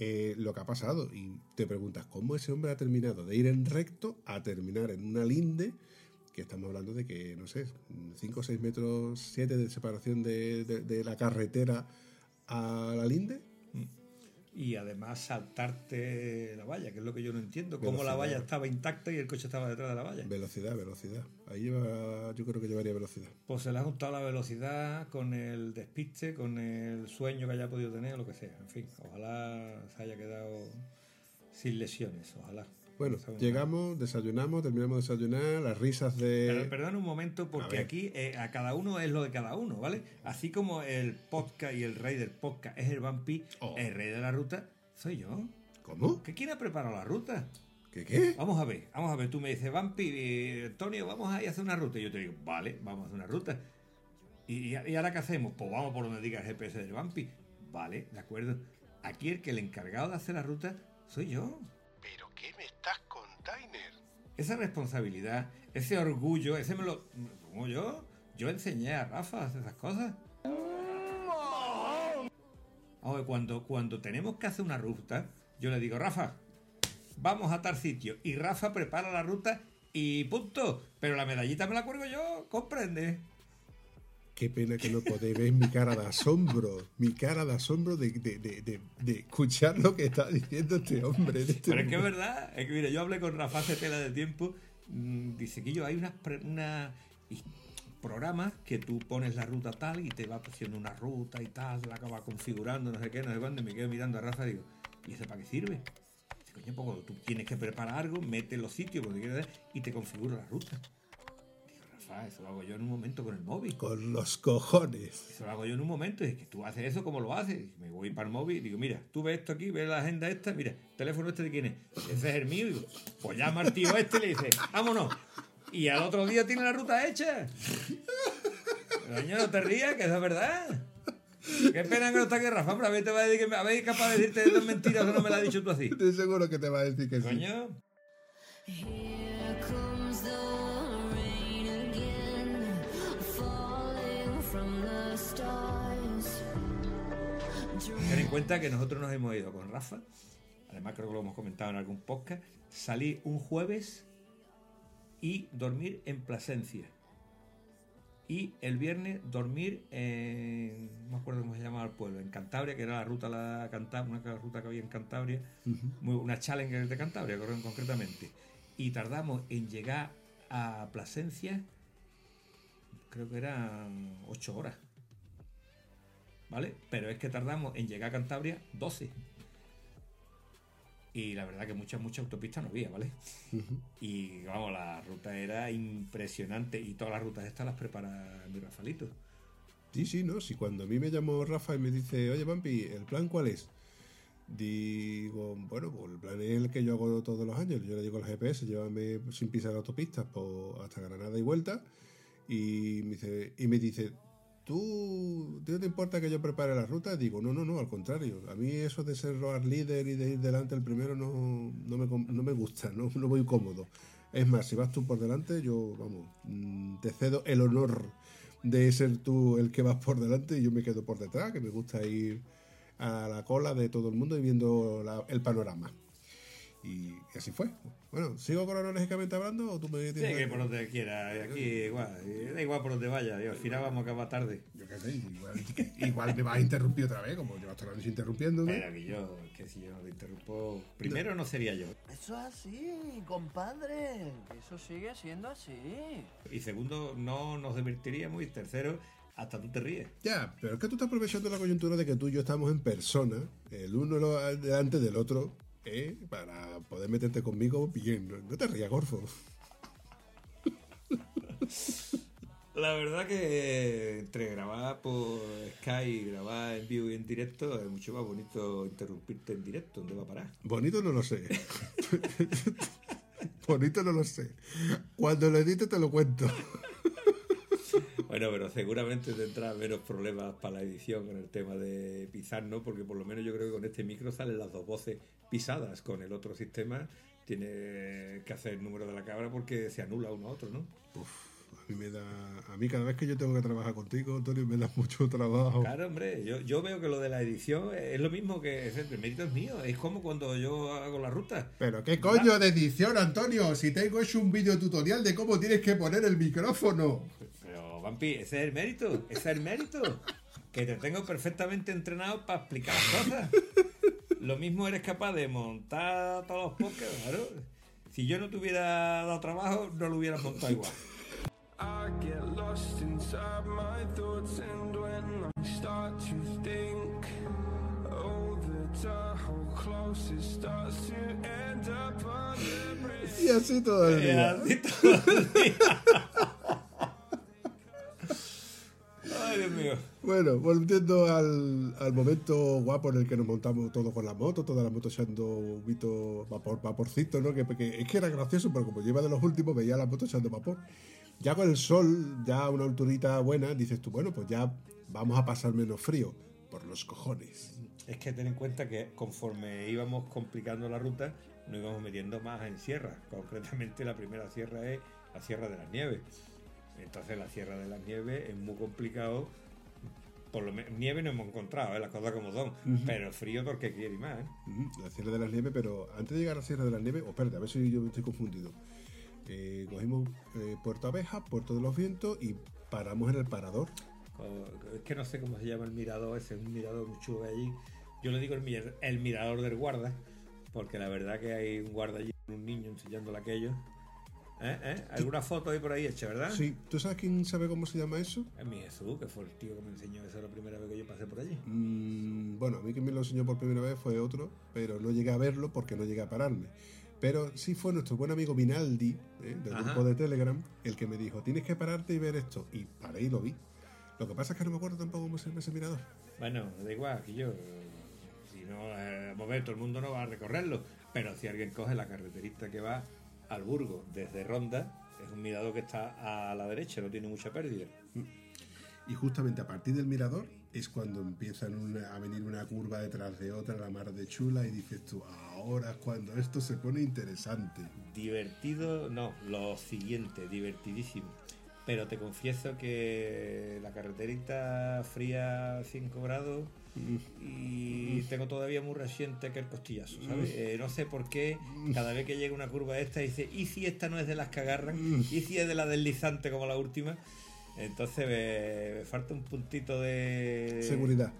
B: eh, lo que ha pasado. Y te preguntas, ¿cómo ese hombre ha terminado de ir en recto a terminar en una linde? Que estamos hablando de que, no sé, 5 o 6 metros, 7 de separación de, de- de la carretera a la linde.
C: Y además saltarte la valla, que es lo que yo no entiendo. Cómo la
B: Velocidad.
C: valla estaba intacta y el coche estaba detrás de la valla.
B: Velocidad, velocidad. Ahí lleva, yo creo que llevaría velocidad.
C: Pues se le ha juntado la velocidad con el despiste, con el sueño que haya podido tener o lo que sea. En fin, ojalá se haya quedado sin lesiones, ojalá.
B: Bueno, llegamos, desayunamos, terminamos de desayunar, las risas
C: Pero,
B: de...
C: perdón un momento, porque aquí eh, a cada uno es lo de cada uno, ¿vale? Así como el podcast y el rey del podcast es el vampi,
B: Oh.
C: el rey de la ruta soy yo.
B: ¿Cómo?
C: ¿Qué quién ha preparado la ruta?
B: ¿Qué qué?
C: Vamos a ver, vamos a ver. Tú me dices, vampi, eh, Antonio, vamos a ir a hacer una ruta. Y yo te digo, vale, vamos a hacer una ruta. ¿Y, y ahora qué hacemos? Pues vamos por donde diga el GPS del vampi. Vale, de acuerdo. Aquí el que el encargado de hacer la ruta soy yo.
B: ¿Pero qué?
C: Esa responsabilidad, ese orgullo, ese me lo. Como yo, yo enseñé a Rafa a hacer esas cosas. Cuando, cuando tenemos que hacer una ruta, yo le digo, Rafa, vamos a tal sitio. Y Rafa prepara la ruta y punto. Pero la medallita me la cuelgo yo, comprende.
B: Qué pena que no podéis ver mi cara de asombro, mi cara de asombro de, de, de, de- escuchar lo que está diciendo este hombre. este
C: Pero es que es verdad, es que mira, yo hablé con Rafa hace tela de tiempo, mm, dice que yo hay unas una- programas que tú pones la ruta tal y te va haciendo una ruta y tal, la acaba configurando, no sé qué, no sé cuándo, y me quedo mirando a Rafa y digo, ¿y eso para qué sirve? Dice, coño, pues cuando tú tienes que preparar algo, mete los sitios donde quieras y te configura la ruta. Rafa, eso lo hago yo en un momento con el móvil.
B: Con los cojones.
C: Eso lo hago yo en un momento. Y es que tú haces eso como lo haces. Y Me voy para el móvil y digo, mira, tú ves esto aquí, ves la agenda esta, mira, el teléfono este de quién es. Ese es el mío. Y digo, pues llama al tío este y le dice, vámonos. Y al otro día tiene la ruta hecha. Coño, no te rías, que eso es verdad. Qué pena que no está aquí Rafa, pero a ver, te va a decir que a ver, capaz de decirte dos mentiras que no me la has dicho tú así.
B: Estoy seguro que te va a decir que sí.
C: Coño. Ten en cuenta que nosotros nos hemos ido con Rafa, además creo que lo hemos comentado en algún podcast, salí un jueves y dormir en Plasencia. Y el viernes dormir en, no me acuerdo cómo se llamaba el pueblo, en Cantabria, que era la ruta la Cantabria, una ruta que había en Cantabria, muy- una Challenger de Cantabria concretamente. Y tardamos en llegar a Plasencia, creo que eran 8 horas. ¿Vale? Pero es que tardamos en llegar a Cantabria 12. Y la verdad que mucha, mucha autopista no había, ¿vale? Y vamos, la ruta era impresionante y todas las rutas estas las prepara mi Rafalito.
B: Sí, sí, no. Si cuando a mí me llamó Rafa y me dice, oye, Pampi, ¿el plan cuál es? Digo, bueno, pues el plan es el que yo hago todos los años. Yo le digo al GPS, llévame sin pisar autopistas por, hasta Granada y vuelta. Y me dice, y me dice ¿tú ¿tú no te importa que yo prepare la ruta? Digo, no, no, no, al contrario. A mí eso de ser road líder y de ir delante el primero no, no, me, no me gusta, no, no voy cómodo. Es más, si vas tú por delante, yo, vamos, mm, te cedo el honor de ser tú el que vas por delante y yo me quedo por detrás, que me gusta ir a la cola de todo el mundo y viendo el panorama. Y así fue. Bueno, ¿sigo cronológicamente hablando o tú me
C: Sí,
B: tienes
C: que por donde quiera, aquí igual, eh, da igual por donde vaya, y al final vamos a acabar tarde.
B: Yo qué sé, igual, igual me vas a interrumpir otra vez, como llevas toda la noche interrumpiéndome.
C: Pero que yo, que si yo te interrumpo, primero no sería yo.
H: Eso es así, compadre. Eso sigue siendo así.
C: Y segundo, no nos divertiríamos. Y tercero, hasta tú te ríes.
B: Ya, pero es que tú estás aprovechando la coyuntura de que tú y yo estamos en persona, el uno delante del otro, ¿eh? para poder meterte conmigo bien. No, no te rías, Gorfo.
C: La verdad que entre grabar por Skype y grabar en vivo y en directo es mucho más bonito interrumpirte en directo. ¿Dónde va a parar?
B: Bonito no lo sé. Bonito no lo sé. Cuando lo edite te lo cuento.
C: Bueno, pero seguramente tendrá menos problemas para la edición con el tema de pisar, ¿no? Porque por lo menos yo creo que con este micro salen las dos voces pisadas. Con el otro sistema tiene que hacer el número de la cabra porque se anula uno a otro, ¿no?
B: A mí me da. A mí cada vez que yo tengo que trabajar contigo, Antonio, me da mucho trabajo.
C: Claro, hombre, yo, yo veo que lo de la edición es lo mismo que es el mérito es mío. Es como cuando yo hago la ruta.
B: Pero qué coño de edición, Antonio, si tengo hecho un video tutorial de cómo tienes que poner el micrófono.
C: Pero, Vampi, ese es el mérito, ese es el mérito. Que te tengo perfectamente entrenado para explicar las cosas. Lo mismo eres capaz de montar todos los podcasts, claro. Si yo no te hubiera dado trabajo, no lo hubieras montado igual.
I: I get lost inside my thoughts, and when I start to think, oh, the Tahoe close, it starts to end up on the bridge.
B: Y así todo el
C: Y
B: día.
C: así todo el día. Ay, Dios mío.
B: Bueno, volviendo al, al momento guapo en el que nos montamos todos con la moto, toda la moto echando un vito vapor, vaporcito, ¿no? Que, que es que era gracioso, pero como lleva de los últimos, veía la moto echando vapor. Ya con el sol, ya a una alturita buena, dices tú, bueno, pues ya vamos a pasar menos frío. Por los cojones.
C: Es que ten en cuenta que conforme íbamos complicando la ruta, nos íbamos metiendo más en sierras. Concretamente la primera sierra es la Sierra de las Nieves. Entonces la Sierra de las Nieves es muy complicado. Por lo menos nieve no hemos encontrado, ¿eh? las cosas como son. Pero frío porque quiere más. ¿eh?
B: La Sierra de las Nieves, pero antes de llegar a la Sierra de las Nieves, o espérate, a ver si yo me estoy confundido. Eh, cogimos eh, Puerto Abeja, Puerto de los Vientos y paramos en el parador.
C: Es que no sé cómo se llama el mirador, ese es un mirador muy chulo allí. Yo le digo el mirador del guarda, porque la verdad que hay un guarda allí con un niño enseñándole aquello. ¿Eh? ¿Eh? ¿Alguna foto ahí por ahí hecha, verdad?
B: Sí, ¿tú sabes quién sabe cómo se llama eso?
C: Es mi Jesús, que fue el tío que me enseñó eso la primera vez que yo pasé por allí.
B: Mm, bueno, a mí que me lo enseñó por primera vez fue otro, pero no llegué a verlo porque no llegué a pararme. Pero sí fue nuestro buen amigo Vinaldi, ¿eh? del
C: Ajá.
B: grupo de Telegram, el que me dijo, tienes que pararte y ver esto. Y paré y lo vi. Lo que pasa es que no me acuerdo tampoco cómo se llama ese mirador.
C: Bueno, da igual, que yo. Si no, eh, a ver, todo el mundo no va a recorrerlo. Pero si alguien coge la carreterita que va al Burgo desde Ronda, es un mirador que está a la derecha, no tiene mucha pérdida.
B: Y justamente a partir del mirador es cuando empiezan una- a venir una curva detrás de otra, la mar de chula, y dices tú, ahora es cuando esto se pone interesante.
C: Divertido, no, lo siguiente, divertidísimo. Pero te confieso que la carreterita fría 5 grados y tengo todavía muy reciente que el costillazo, ¿sabes? Eh, no sé por qué cada vez que llega una curva esta dice, ¿y si esta no es de las que agarran? ¿Y si es de la deslizante como la última? Entonces me, me falta un puntito de...
B: Seguridad.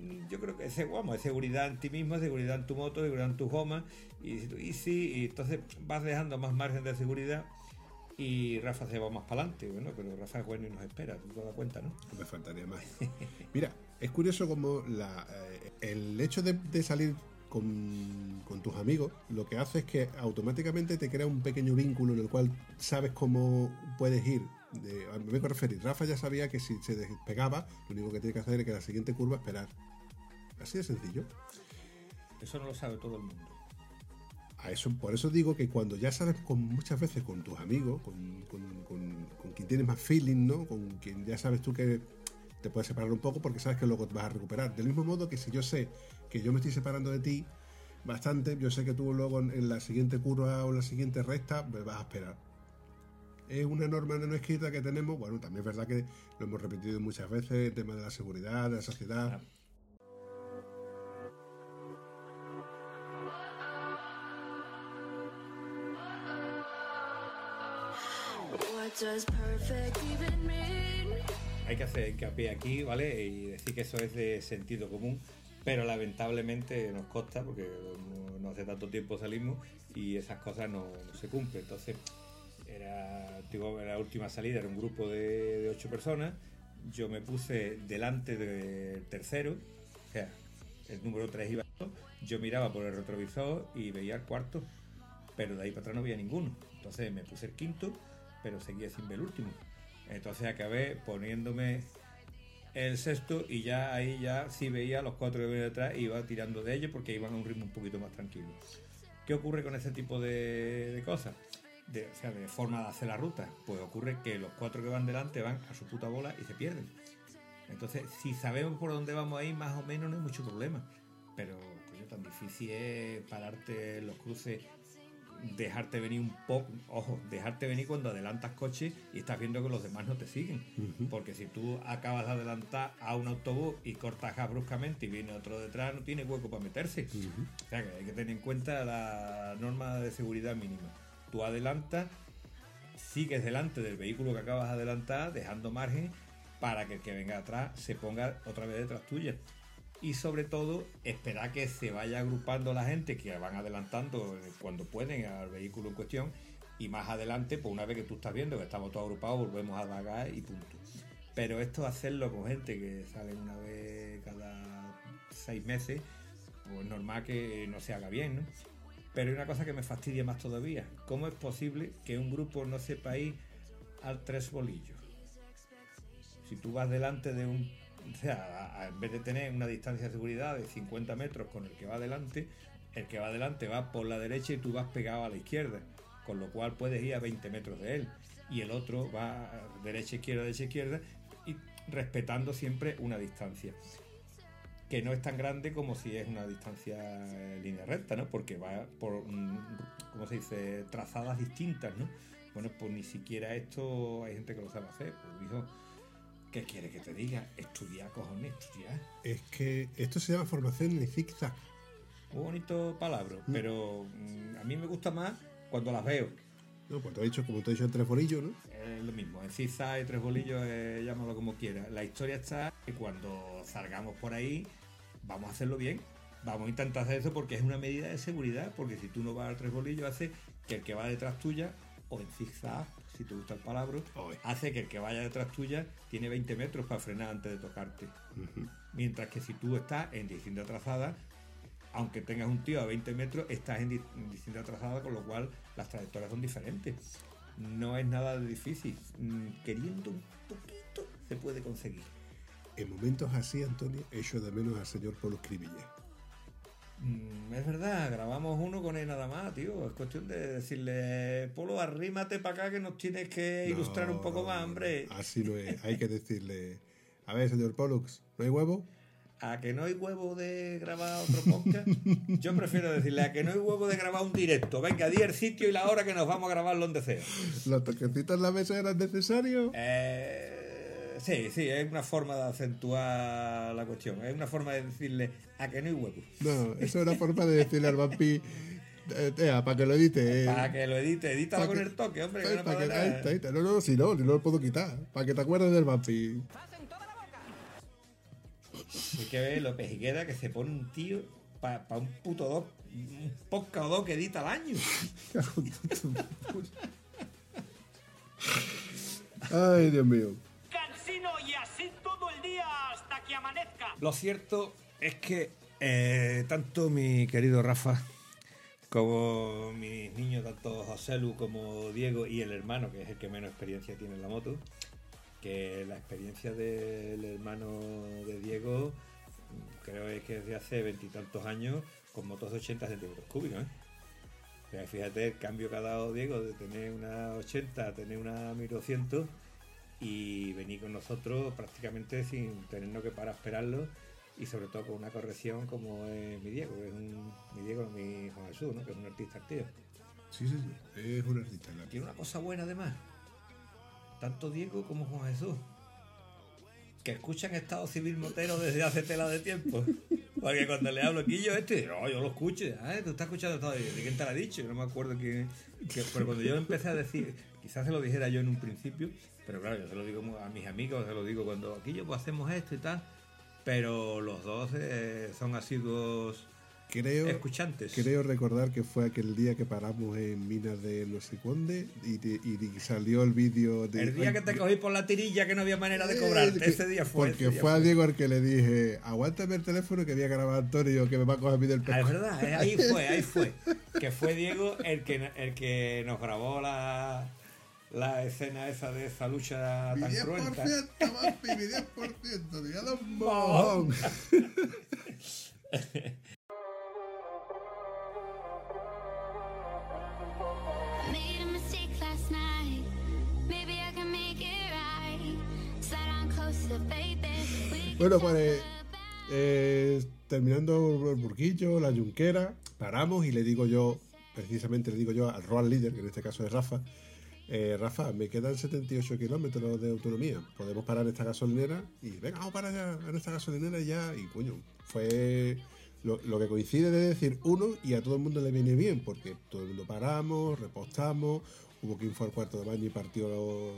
C: Mm, Yo creo que es, vamos, es seguridad en ti mismo, seguridad en tu moto, seguridad en tu goma. Y, si y sí, y entonces vas dejando más margen de seguridad y Rafa se va más para adelante. Bueno, pero Rafa es bueno y nos espera, tú te das cuenta, ¿no?
B: No me faltaría más. Mira, es curioso como la, eh, el hecho de, de salir con, con tus amigos lo que hace es que automáticamente te crea un pequeño vínculo en el cual sabes cómo puedes ir. De, a- me vengo a referir. Rafa ya sabía que si se despegaba, lo único que tiene que hacer es que la siguiente curva esperar. Así de sencillo.
C: Eso no lo sabe todo el mundo.
B: A eso, por eso digo que cuando ya sabes con, muchas veces con tus amigos, con, con- quien tienes más feeling, ¿no? Con quien ya sabes tú que te puedes separar un poco porque sabes que luego te vas a recuperar. Del mismo modo que si yo sé que yo me estoy separando de ti bastante, yo sé que tú luego en, la siguiente curva o la siguiente recta me vas a esperar. Es una norma no escrita que tenemos, bueno, también es verdad que lo hemos repetido muchas veces, el tema de la seguridad, de la sociedad.
C: Hay que hacer hincapié aquí, ¿vale? Y decir que eso es de sentido común, pero lamentablemente nos consta porque no, hace tanto tiempo salimos y esas cosas no, no se cumplen. Entonces, era, digo, la última salida era un grupo de, ocho personas. Yo me puse delante del tercero, o sea, el número 3 iba. Yo miraba por el retrovisor y veía el cuarto, pero de ahí para atrás no había ninguno. Entonces me puse el quinto, pero seguía sin ver el último. Entonces acabé poniéndome el sexto y ya ahí ya sí veía los cuatro que venía detrás y iba tirando de ellos porque iban a un ritmo un poquito más tranquilo. ¿Qué ocurre con ese tipo de, cosas? De, o sea, de forma de hacer la ruta. Pues ocurre que los cuatro que van delante van a su puta bola y se pierden. Entonces, si sabemos por dónde vamos ahí, más o menos no hay mucho problema. Pero, coño, tan difícil es pararte los cruces, dejarte venir un poco, ojo, dejarte venir cuando adelantas coche y estás viendo que los demás no te siguen. Porque si tú acabas de adelantar a un autobús y cortas bruscamente y viene otro detrás, no tiene hueco para meterse. O sea que hay que tener en cuenta la norma de seguridad mínima. Tú adelantas, sigues delante del vehículo que acabas de adelantar, dejando margen para que el que venga atrás se ponga otra vez detrás tuya. Y sobre todo esperar que se vaya agrupando la gente que van adelantando eh, cuando pueden al vehículo en cuestión y más adelante, pues una vez que tú estás viendo que estamos todos agrupados, volvemos a vagar y punto. Pero esto hacerlo con gente que sale una vez cada seis meses, pues normal que no se haga bien, ¿no? Pero hay una cosa que me fastidia más todavía. ¿Cómo es posible que un grupo no sepa ir al tres bolillos? Si tú vas delante de un... O sea, en vez de tener una distancia de seguridad de 50 metros con el que va delante, el que va delante va por la derecha y tú vas pegado a la izquierda. Con lo cual puedes ir a 20 metros de él. Y el otro va derecha, izquierda, derecha, izquierda. Y respetando siempre una distancia que no es tan grande como si es una distancia en línea recta, ¿no? Porque va por, mm, ¿cómo se dice?, trazadas distintas, ¿no? Bueno, pues ni siquiera esto hay gente que lo sabe hacer. Pues hijo, ¿qué quiere que te diga? Estudiar, cojones, estudiar.
B: Es que esto se llama formación en zigzag.
C: Un bonito palabra, pero mm, a mí me gusta más cuando las veo.
B: No, pues te he dicho, como te he dicho, en tres bolillos, ¿no?
C: Es lo mismo, en zigzag y tres bolillos, eh, llámalo como quieras. La historia está que cuando salgamos por ahí, vamos a hacerlo bien. Vamos a intentar hacer eso porque es una medida de seguridad, porque si tú no vas a tres bolillos, hace que el que va detrás tuya, o en zigzag, si te gusta el palabra, hace que el que vaya detrás tuya tiene 20 metros para frenar antes de tocarte. Mientras que si tú estás en distinta trazada, aunque tengas un tío a 20 metros, estás en, en distinta trazada, con lo cual las trayectorias son diferentes. No es nada de difícil. Mm, Queriendo un poquito, se puede conseguir.
B: En momentos así, Antonio, echo de menos al señor Polo Escribilla.
C: Mm, Es verdad, grabamos uno con él nada más, tío. Es cuestión de decirle, Polo, arrímate para acá que nos tienes que ilustrar un poco más, hombre.
B: Así no es. Hay que decirle, a ver, señor Pollux, ¿no hay huevo?
C: A que no hay huevo de grabar otro podcast. Yo prefiero decirle a que no hay huevo de grabar un directo. Venga, di el sitio y la hora que nos vamos a grabar donde sea.
B: ¿Los toquecitos en la mesa eran necesarios?
C: Eh, sí, sí, es una forma de acentuar la cuestión. Es una forma de decirle a que no hay huevo.
B: No, eso era forma de decirle al vampi, eh, para que lo edite. eh.
C: Para que lo edite, edítalo
B: Pa'
C: con
B: que-
C: el toque, hombre.
B: pa-
C: Que no
B: pa' que-
C: nada.
B: ahí está, ahí está. No, no, si no, no lo puedo quitar. Para que te acuerdes del vampi.
C: Hay que ver lo pejiguera que se pone un tío para un puto dos, un podcast o dos que edita al año.
B: Ay, Dios mío.
C: Lo cierto es que eh, tanto mi querido Rafa como mis niños, tanto José Lu como Diego y el hermano, que es el que menos experiencia tiene en la moto, que la experiencia del hermano de Diego creo es que desde hace veintitantos años con motos de 80 centímetros cúbicos. ¿eh? Fíjate el cambio que ha dado Diego de tener una 80 a tener una 1200 y venir con nosotros prácticamente sin tenernos que parar a esperarlo y sobre todo con una corrección como es mi Diego, que es un, mi Diego, mi Juan Jesús, ¿no? que es un artista tío.
B: Sí, sí, sí. Es un artista. la-
C: Tiene una cosa buena además, tanto Diego como Juan Jesús, que escuchan Estado Civil Motero desde hace tela de tiempo. Porque cuando le hablo aquí yo este, no, yo lo escucho, ah, tú estás escuchando Estado Civil, ¿de quién te lo ha dicho? Yo no me acuerdo quién, que- pero cuando yo empecé a decir, quizás se lo dijera yo en un principio, pero claro, yo se lo digo a mis amigos, se lo digo cuando aquí yo pues hacemos esto y tal, pero los dos eh, son asiduos
B: Creo,
C: escuchantes.
B: creo recordar que fue aquel día que paramos en Minas de no sé y, salió el vídeo de...
C: El día que te cogí por la tirilla que no había manera de cobrarte,
B: que-
C: ese día fue.
B: Porque
C: día
B: fue a Diego al que le dije, aguántame el teléfono que voy a grabar a Antonio que me va a coger a mí del
C: Ah, es
B: pescuezo".
C: verdad, eh, ahí fue, ahí fue. Que fue Diego el que, el que nos grabó la, la escena esa de esa lucha
B: Mi
C: tan
B: 10%,
C: cruenta.
B: papi, mi 10%, dígalo un mojón. Bueno, pues eh, terminando el burguillo, la yunquera, paramos y le digo yo, precisamente le digo yo al Royal Leader, que en este caso es Rafa, eh, Rafa, me quedan 78 kilómetros de autonomía, podemos parar en esta gasolinera y venga, vamos para allá, en esta gasolinera y ya, y coño, fue lo, que coincide de decir uno y a todo el mundo le viene bien, porque todo el mundo paramos, repostamos, hubo ir fue al cuarto de baño y partió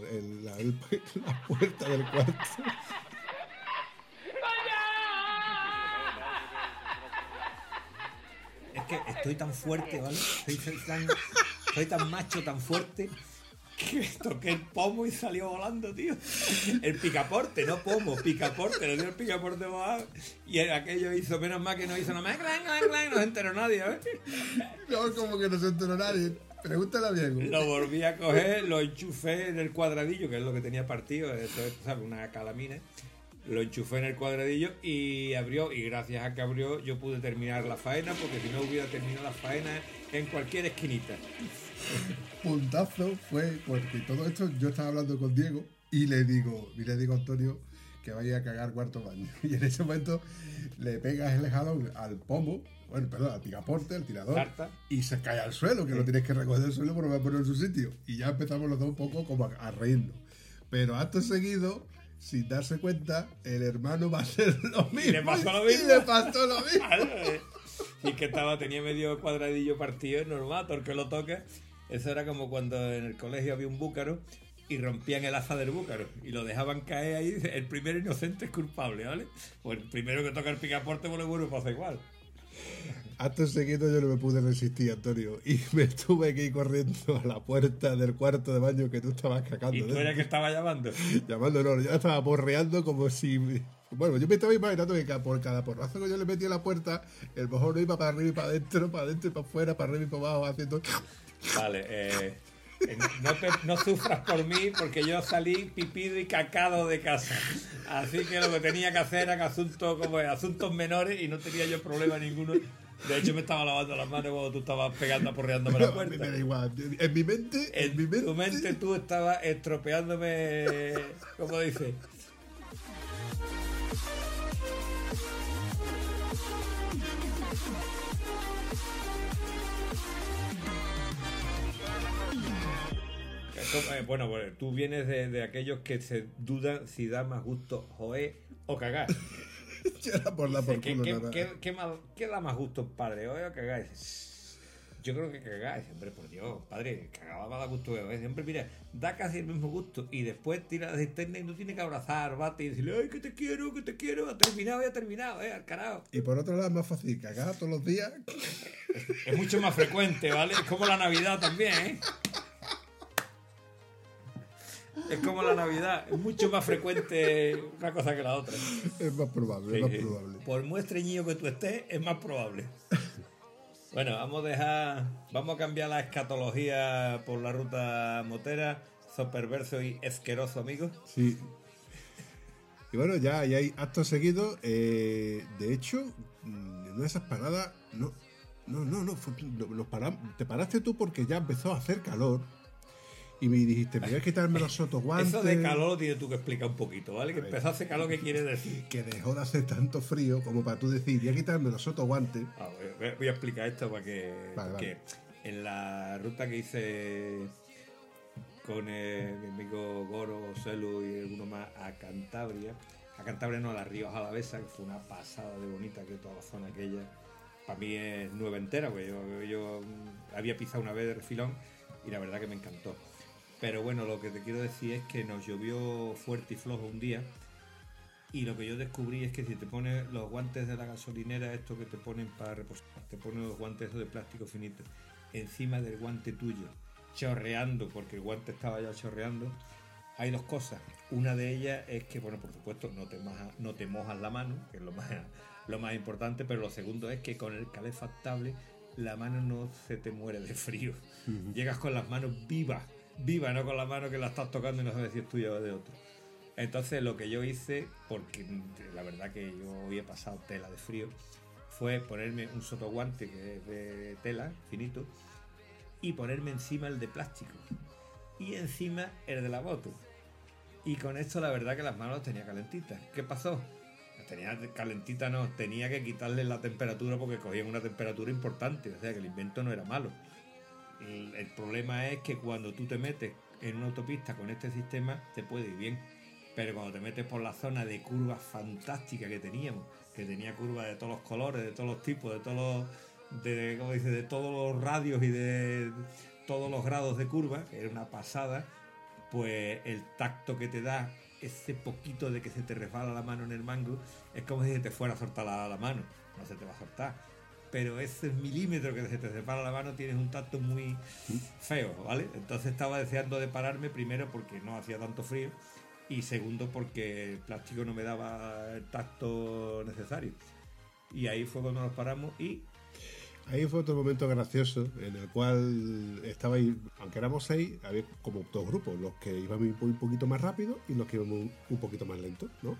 B: el- la, la puerta del cuarto.
C: que estoy tan fuerte, ¿vale? Estoy, tan macho, tan fuerte, que toqué el pomo y salió volando, tío. El picaporte, no pomo, picaporte, le dio el picaporte volado. Y aquello hizo, menos mal que no hizo nada más, clan, clan, clan, no se enteró nadie, ¿eh?
B: No, como que no se enteró nadie. Pregúntale a Diego.
C: Lo volví a coger, lo enchufé en el cuadradillo, que es lo que tenía partido, esto es, ¿sabes? Una calamina. Lo enchufé en el cuadradillo y abrió, y gracias a que abrió yo pude terminar la faena, porque si no hubiera terminado la faena en cualquier esquinita.
B: Puntazo fue porque todo esto yo estaba hablando con Diego y le digo, y le digo a Antonio que vaya a cagar cuarto baño. Y en ese momento le pegas el jalón al pomo, bueno, perdón, al picaporte, al tirador,
C: Tarta.
B: y se cae al suelo, que lo tienes que recoger del suelo porque voy a poner en su sitio. Y ya empezamos los dos un poco como a, a reírnos. Pero acto seguido, sin darse cuenta, el hermano va a hacer lo mismo.
C: le pasó lo
B: Y
C: mismo.
B: le pasó lo mismo.
C: y que estaba, tenía medio cuadradillo partido, es normal, todo el que lo toque. Eso era como cuando en el colegio había un búcaro y rompían el asa del búcaro y lo dejaban caer ahí. El primero inocente es culpable, ¿vale? Pues el primero que toca el picaporte, pues bueno, pasa igual.
B: Acto seguido yo no me pude resistir, Antonio, y me tuve que ir corriendo a la puerta del cuarto de baño que tú estabas cagando.
C: Y tú eras que estaba llamando.
B: Llamando, no, yo estaba porreando como si... Bueno, yo me estaba imaginando que por cada porrazo que yo le metía a la puerta, el mojón no iba para arriba y para adentro, para adentro y para afuera, para arriba y para abajo, haciendo...
C: Vale, eh, eh, no, te- no sufras por mí porque yo salí pipido y cacado de casa. Así que lo que tenía que hacer eran asuntos como es, asuntos menores y no tenía yo problema ninguno. De hecho, me estaba lavando las manos cuando tú estabas pegando, aporreándome la
B: A mí me
C: puerta.
B: da igual. En mi mente, en,
C: En
B: mi mente...
C: tu mente tú estabas estropeándome, ¿cómo dice? Eh, Bueno, bueno, tú vienes de, de aquellos que se dudan si da más gusto joe o cagar.
B: Yo era por la por
C: ¿Qué,
B: culo,
C: qué-
B: nada.
C: qué- qué más- qué da más gusto, padre? ¿Oe o cagar? Yo creo que cagar. Hombre, por Dios, padre, cagar va a dar gusto. ¿eh? Siempre, mira, da casi el mismo gusto. Y después tira la cisterna y no tiene que abrazar, bate y decirle, ay, que te quiero, que te quiero. Ha terminado, ya ha terminado, eh, al carajo.
B: Y por otro lado es más fácil cagar todos los días.
C: Es mucho más frecuente, ¿vale? Es como la Navidad también, ¿eh? Es como la Navidad, es mucho más frecuente una cosa que la otra.
B: Es más probable, es más probable.
C: Por muy estreñido que tú estés, es más probable. Bueno, vamos a dejar, vamos a cambiar la escatología por la ruta motera. Sos perverso y asqueroso, amigo.
B: Sí. Y bueno, ya, ya hay actos seguidos. eh, de hecho, mm, en una de esas paradas, no, no, no, no, fue te paraste tú porque ya empezó a hacer calor. Y me dijiste, me voy a quitarme los sotoguantes.
C: Eso de calor lo tienes tú que explicar un poquito, ¿vale? Que empezó a hacer calor, ¿qué quiere decir?
B: Que dejó de hacer tanto frío como para tú decir, voy a quitarme los sotoguantes.
C: Ah, voy, a- voy a explicar esto para que.
B: Vale,
C: porque en la ruta que hice con mi amigo Goro, Celu y alguno más a Cantabria, a Cantabria no, a la Rioja Alavesa, que fue una pasada de bonita que toda la zona aquella. Para mí es nueva entera, porque yo, yo había pisado una vez de refilón y la verdad que me encantó. Pero bueno, lo que te quiero decir es que nos llovió fuerte y flojo un día. Y lo que yo descubrí es que si te pones los guantes de la gasolinera, esto que te ponen para reposar, te ponen los guantes de plástico finito, encima del guante tuyo, chorreando, porque el guante estaba ya chorreando, hay dos cosas. Una de ellas es que, bueno, por supuesto, no te, moja- no te mojas la mano, que es lo más, lo más importante, pero lo segundo es que con el calefactable la mano no se te muere de frío. Llegas con las manos vivas, vivas, no con la mano que la estás tocando y no sabes si es tuya o de otro. Entonces lo que yo hice, porque la verdad que yo hoy he pasado tela de frío, fue ponerme un sotoguante que es de tela, finito, y ponerme encima el de plástico. Y encima el de la moto. Y con esto la verdad que las manos tenía calentitas. ¿Qué pasó? Tenía calentitas, no, tenía que quitarle la temperatura porque cogían una temperatura importante. O sea que el invento no era malo. El, el problema es que cuando tú te metes en una autopista con este sistema, te puede ir bien. Pero cuando te metes por la zona de curvas fantásticas que teníamos, que tenía curvas de todos los colores, de todos los tipos, de todos los, de, ¿cómo dice? de todos los radios y de todos los grados de curva, que era una pasada, pues el tacto que te da ese poquito de que se te resbala la mano en el mango es como si te fuera a soltar la mano. No se te va a soltar. Pero ese milímetro que se te separa la mano tienes un tacto muy feo, ¿vale? Entonces estaba deseando de pararme primero porque no hacía tanto frío y segundo porque el plástico no me daba el tacto necesario. Y ahí fue cuando nos paramos y
B: Ahí fue otro momento gracioso en el cual estaba aunque éramos seis, había como dos grupos, los que iban un po- un poquito más rápido y los que un, un poquito más lento, ¿no?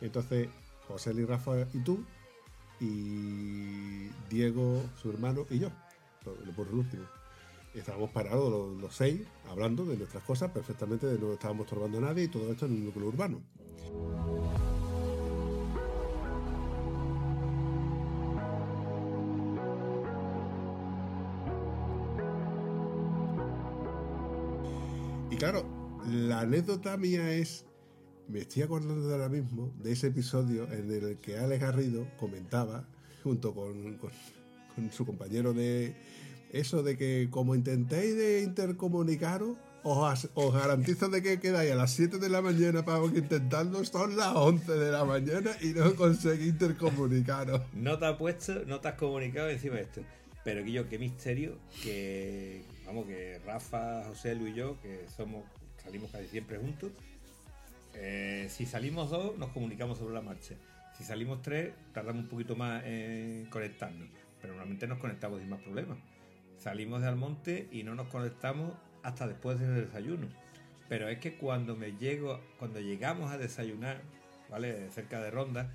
B: Entonces, José y Rafa y tú, y Diego, su hermano, y yo, por el último. Estábamos parados los, los seis, hablando de nuestras cosas perfectamente, de no estábamos estorbando a nadie y todo esto en un núcleo urbano. Y claro, la anécdota mía es, me estoy acordando ahora mismo de ese episodio en el que Alex Garrido comentaba, junto con, con- su compañero de eso de que como intentéis de intercomunicaros, os, os garantizo de que quedáis a las 7 de la mañana para que intentando son las 11 de la mañana y no conseguís intercomunicaros.
C: no te has puesto, no te has comunicado encima de esto. Pero que yo, qué misterio que, vamos, que Rafa, José, Luis y yo, que somos, salimos casi siempre juntos, eh, si salimos dos, nos comunicamos sobre la marcha. Si salimos tres, tardamos un poquito más en conectarnos. Pero normalmente nos conectamos sin más problemas. Salimos de Almonte y no nos conectamos hasta después del desayuno. Pero es que cuando me llego, cuando llegamos a desayunar, ¿vale? Cerca de Ronda,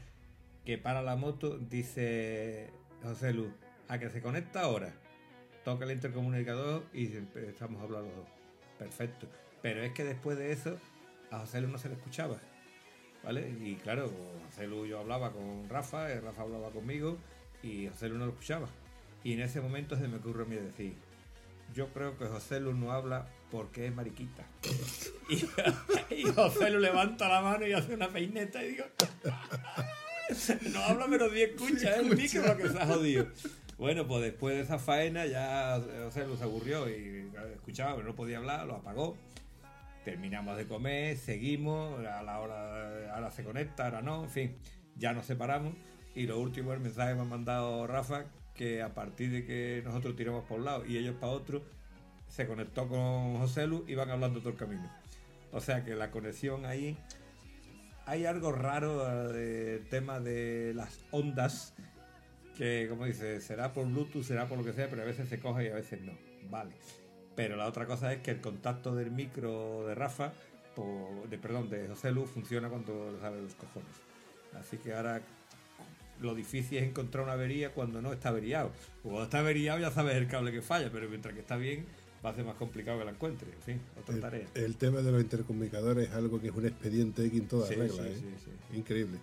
C: que para la moto, dice José Luz, a que se conecta ahora. Toca el intercomunicador y estamos a hablar los dos. Perfecto. Pero es que después de eso, a José no se le escuchaba. ¿Vale? Y claro, José Luz yo hablaba con Rafa, y Rafa hablaba conmigo y José Luz no lo escuchaba. Y en ese momento se me ocurre a mí decir, yo creo que José Luz no habla porque es mariquita. Y, y José Luz levanta la mano y hace una peineta y digo, no habla pero ni escucha, es el micro lo que se ha jodido. Bueno, pues después de esa faena ya José Luz se aburrió y escuchaba, pero no podía hablar, lo apagó. Terminamos de comer, seguimos, a la hora, ahora se conecta, ahora no, en fin, ya nos separamos. Y lo último, el mensaje me ha mandado Rafa, que a partir de que nosotros tiramos para un lado y ellos para otro, se conectó con José Lu y van hablando todo el camino. O sea que la conexión ahí, hay algo raro eh, de tema de las ondas, que como dice, será por Bluetooth, será por lo que sea, pero a veces se coge y a veces no. Vale. Pero la otra cosa es que el contacto del micro de Rafa, de, perdón, de José Lu, funciona cuando le sale los cojones. Así que ahora lo difícil es encontrar una avería cuando no está averiado. Cuando está averiado ya sabes el cable que falla, pero mientras que está bien va a ser más complicado que la encuentre. En fin, otra
B: El,
C: tarea.
B: el tema de los intercomunicadores es algo que es un expediente X en toda
C: Sí,
B: regla.
C: sí,
B: ¿eh?
C: sí, sí.
B: Increíble.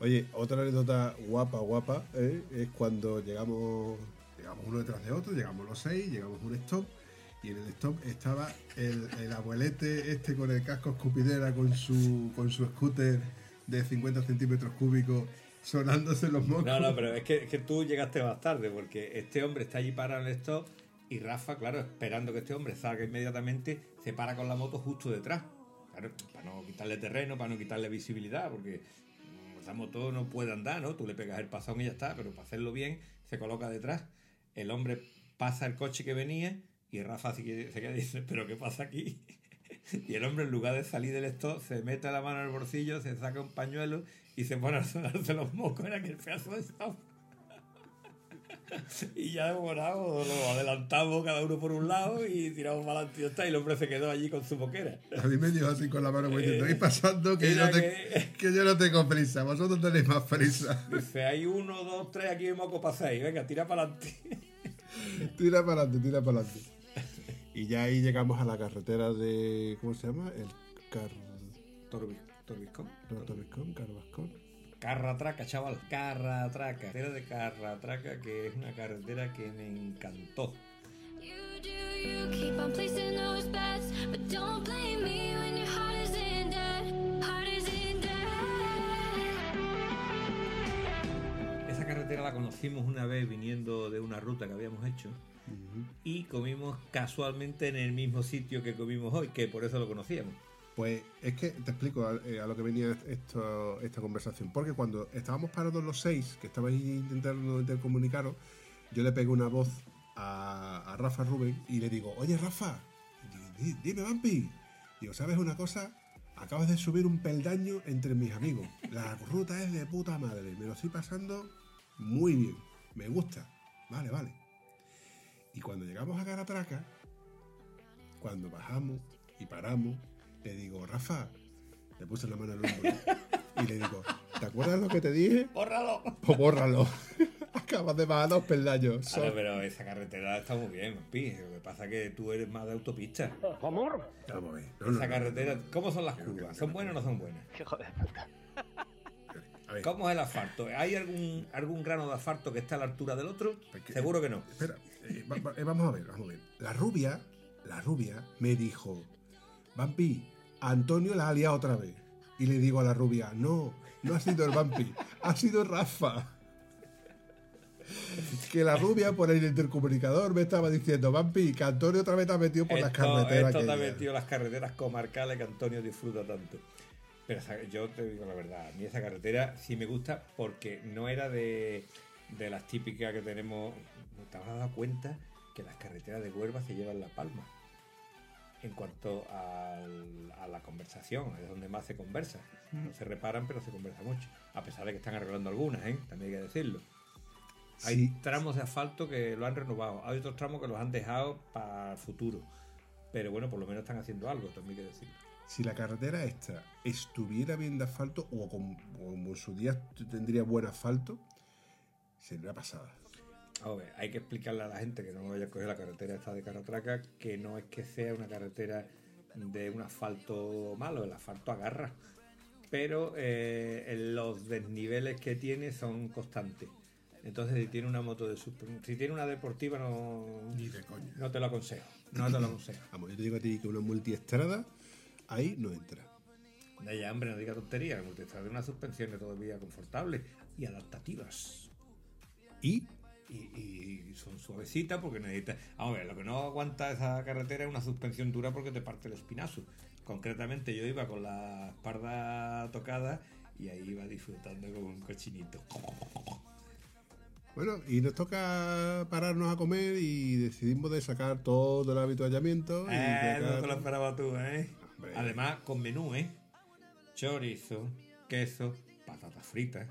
B: Oye, otra anécdota guapa, guapa, ¿eh? es cuando llegamos, llegamos uno detrás de otro, llegamos los seis, llegamos a un stop y en el stop estaba el, el abuelete este con el casco escupidera con su, con su scooter de 50 centímetros cúbicos sonándose los mocos.
C: No, no, pero es que, es que tú llegaste más tarde, porque este hombre está allí parado en el stop y Rafa, claro, esperando que este hombre salga inmediatamente, se para con la moto justo detrás. Claro, para no quitarle terreno, para no quitarle visibilidad, porque esa moto no puede andar, ¿no? Tú le pegas el pasón y ya está, pero para hacerlo bien, se coloca detrás. El hombre pasa el coche que venía y Rafa se queda y dice, ¿pero qué pasa aquí? Y el hombre, en lugar de salir del stop, se mete la mano en el bolsillo, se saca un pañuelo y se pone a sonarse los mocos en aquel pedazo de stop. Y ya demorado, lo adelantamos cada uno por un lado y tiramos para adelante y está. Y el hombre se quedó allí con su boquera.
B: A mí me dio así con la mano como diciendo, "Ir pasando que yo, no te-
C: que-
B: que yo no tengo prisa, vosotros tenéis más prisa.
C: Dice, hay uno, dos, tres, aquí hay moco para seis. Venga, tira para adelante.
B: Tira para adelante, tira para adelante. Y ya ahí llegamos a la carretera de. ¿Cómo se llama? El Car.
C: Torbiscón.
B: No, Torbiscón, Carbascón.
C: Carratraca, chaval. Carratraca. Carretera de Carratraca, que es una carretera que me encantó. Esa carretera la conocimos una vez viniendo de una ruta que habíamos hecho y comimos casualmente en el mismo sitio que comimos hoy, que por eso lo conocíamos.
B: Pues es que te explico a, eh, a lo que venía esto, esta conversación. Porque cuando estábamos parados los seis, que estabais intentando intercomunicaros, yo le pegué una voz a, Rafa Rubén y le digo, oye Rafa, di- di- dime Vampi. Digo, ¿sabes una cosa? Acabas de subir un peldaño entre mis amigos. La ruta es de puta madre. Me lo estoy pasando muy bien. Me gusta. Vale, vale. Y cuando llegamos a Caratraca, cuando bajamos y paramos, le digo, Rafa, le puse la mano el hombro y le digo, ¿te acuerdas lo que te dije?
C: ¡Bórralo!
B: Pues bórralo. Acabas de bajar dos peldaños.
C: Claro, pero esa carretera está muy bien, Pi. Lo que pasa es que tú eres más de autopista.
B: Vamos a ver. No,
C: Esa
B: no,
C: carretera. ¿cómo son las curvas? ¿Son buenas o no son buenas?
H: Puta.
B: A ver,
C: ¿Cómo es el asfalto? ¿Hay algún, algún grano de asfalto que está a la altura del otro?
B: Porque-
C: Seguro que no.
B: Espera, eh, va- va- eh, vamos a ver, vamos a ver. La rubia, la rubia me dijo, Vampi, Antonio la ha liado otra vez. Y le digo a la rubia, no, no ha sido el Vampi, ha sido Rafa. Que la rubia por el intercomunicador me estaba diciendo, Vampi, que Antonio otra vez te ha metido por las carreteras.
C: esto te ha
B: aquellas".
C: metido las carreteras comarcales que Antonio disfruta tanto. Pero yo te digo la verdad, a mí esa carretera sí me gusta porque no era de, de las típicas que tenemos. ¿No te habrás dado cuenta que las carreteras de Huelva se llevan la palma? En cuanto al- a la conversación, es donde más se conversa. No se reparan, pero se conversa mucho. A pesar de que están arreglando algunas, ¿eh? también hay que decirlo. Hay
B: Sí.
C: tramos de asfalto que lo han renovado, hay otros tramos que los han dejado para el futuro. Pero bueno, por lo menos están haciendo algo, también hay que decirlo.
B: Si la carretera esta estuviera bien de asfalto o como, como en su día tendría buen asfalto, sería pasada.
C: A ver, hay que explicarle a la gente que no vaya a coger la carretera esta de Caratraca que no es que sea una carretera de un asfalto malo, el asfalto agarra. Pero eh, los desniveles que tiene son constantes. Entonces, si tiene una moto de suspensión, si tiene una deportiva, no,
B: Ni de coña.
C: no te lo aconsejo. No te lo aconsejo.
B: Vamos, yo te digo a ti que una multiestrada ahí no entra.
C: Ya, hombre, no diga tontería. El multistrada tiene unas suspensiones todavía confortables y adaptativas.
B: Y
C: Y, y son suavecitas porque necesita. Vamos a ver, lo que no aguanta esa carretera es una suspensión dura porque te parte el espinazo. Concretamente, yo iba con la espalda tocada y ahí iba disfrutando como un cochinito.
B: bueno, y nos toca pararnos a comer y decidimos de sacar todo el habituallamiento. y
C: Eh, no
B: sacar-
C: te lo esperaba tú, ¿eh?
B: Hombre.
C: Además, con menú, ¿eh? Chorizo, queso, patatas fritas.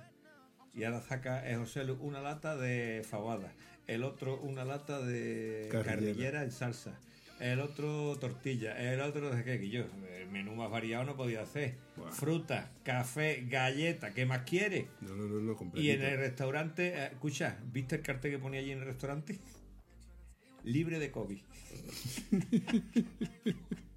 C: Y ahora saca eh, José Lu una lata de fabada, el otro una lata de
B: Carrillera.
C: carrillera en salsa, el otro tortilla, el otro de qué, que yo, el menú más variado no podía hacer.
B: Buah.
C: Fruta, café, galleta, ¿qué más quiere?
B: No, no, no, no,
C: Y en el restaurante, eh, escucha, ¿viste el cartel que ponía allí en el restaurante? Libre de COVID.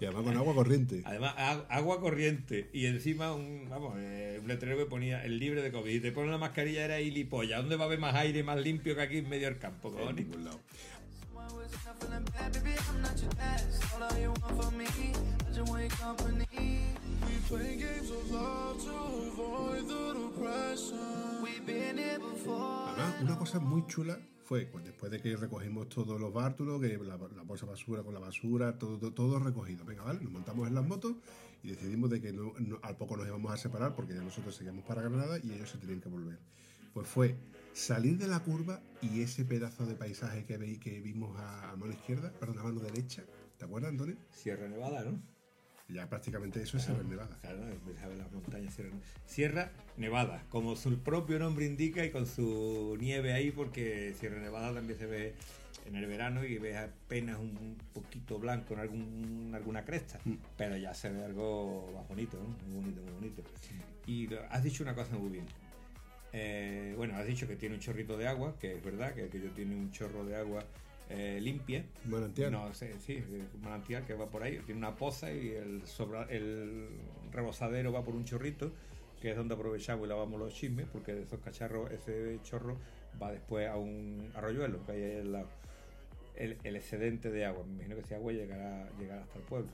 B: Y además con agua corriente.
C: Además, ag- agua corriente y encima un, vamos, eh, un letrero que ponía el libre de COVID. Y te ponen la mascarilla, era hilipolla. ¿Dónde va a haber más aire más limpio que aquí en medio del campo,
B: En ningún lado. Además, una cosa muy chula fue pues, después de que recogimos todos los bártulos, que la, la bolsa basura con la basura, todo, todo, todo recogido. Venga, vale, nos montamos en las motos y decidimos de que no- al poco nos íbamos a separar porque ya nosotros seguíamos para Granada y ellos se tenían que volver. Pues fue salir de la curva y ese pedazo de paisaje que, veí- que vimos a, a mano izquierda, perdón, a mano derecha. ¿Te acuerdas, Antonio?
C: Sierra Nevada, ¿no?
B: Ya prácticamente eso es Sierra Nevada.
C: Claro, las montañas Sierra, Sierra Nevada, como su propio nombre indica y con su nieve ahí, porque Sierra Nevada también se ve en el verano y ves apenas un poquito blanco en algún, alguna cresta, pero ya se ve algo más bonito, ¿no? Muy bonito, muy bonito. Y has dicho una cosa muy bien. Eh, bueno, has dicho que tiene un chorrito de agua, que es verdad, que aquello tiene un chorro de agua eh, limpia.
B: Manantial.
C: No sé, sí, un manantial que va por ahí, tiene una poza y el, sobra, el rebosadero va por un chorrito, que es donde aprovechamos y lavamos los chismes, porque de esos cacharros, ese chorro va después a un arroyuelo que hay ahí al lado. El, el excedente de agua, me imagino que ese agua llegará, llegará hasta el pueblo.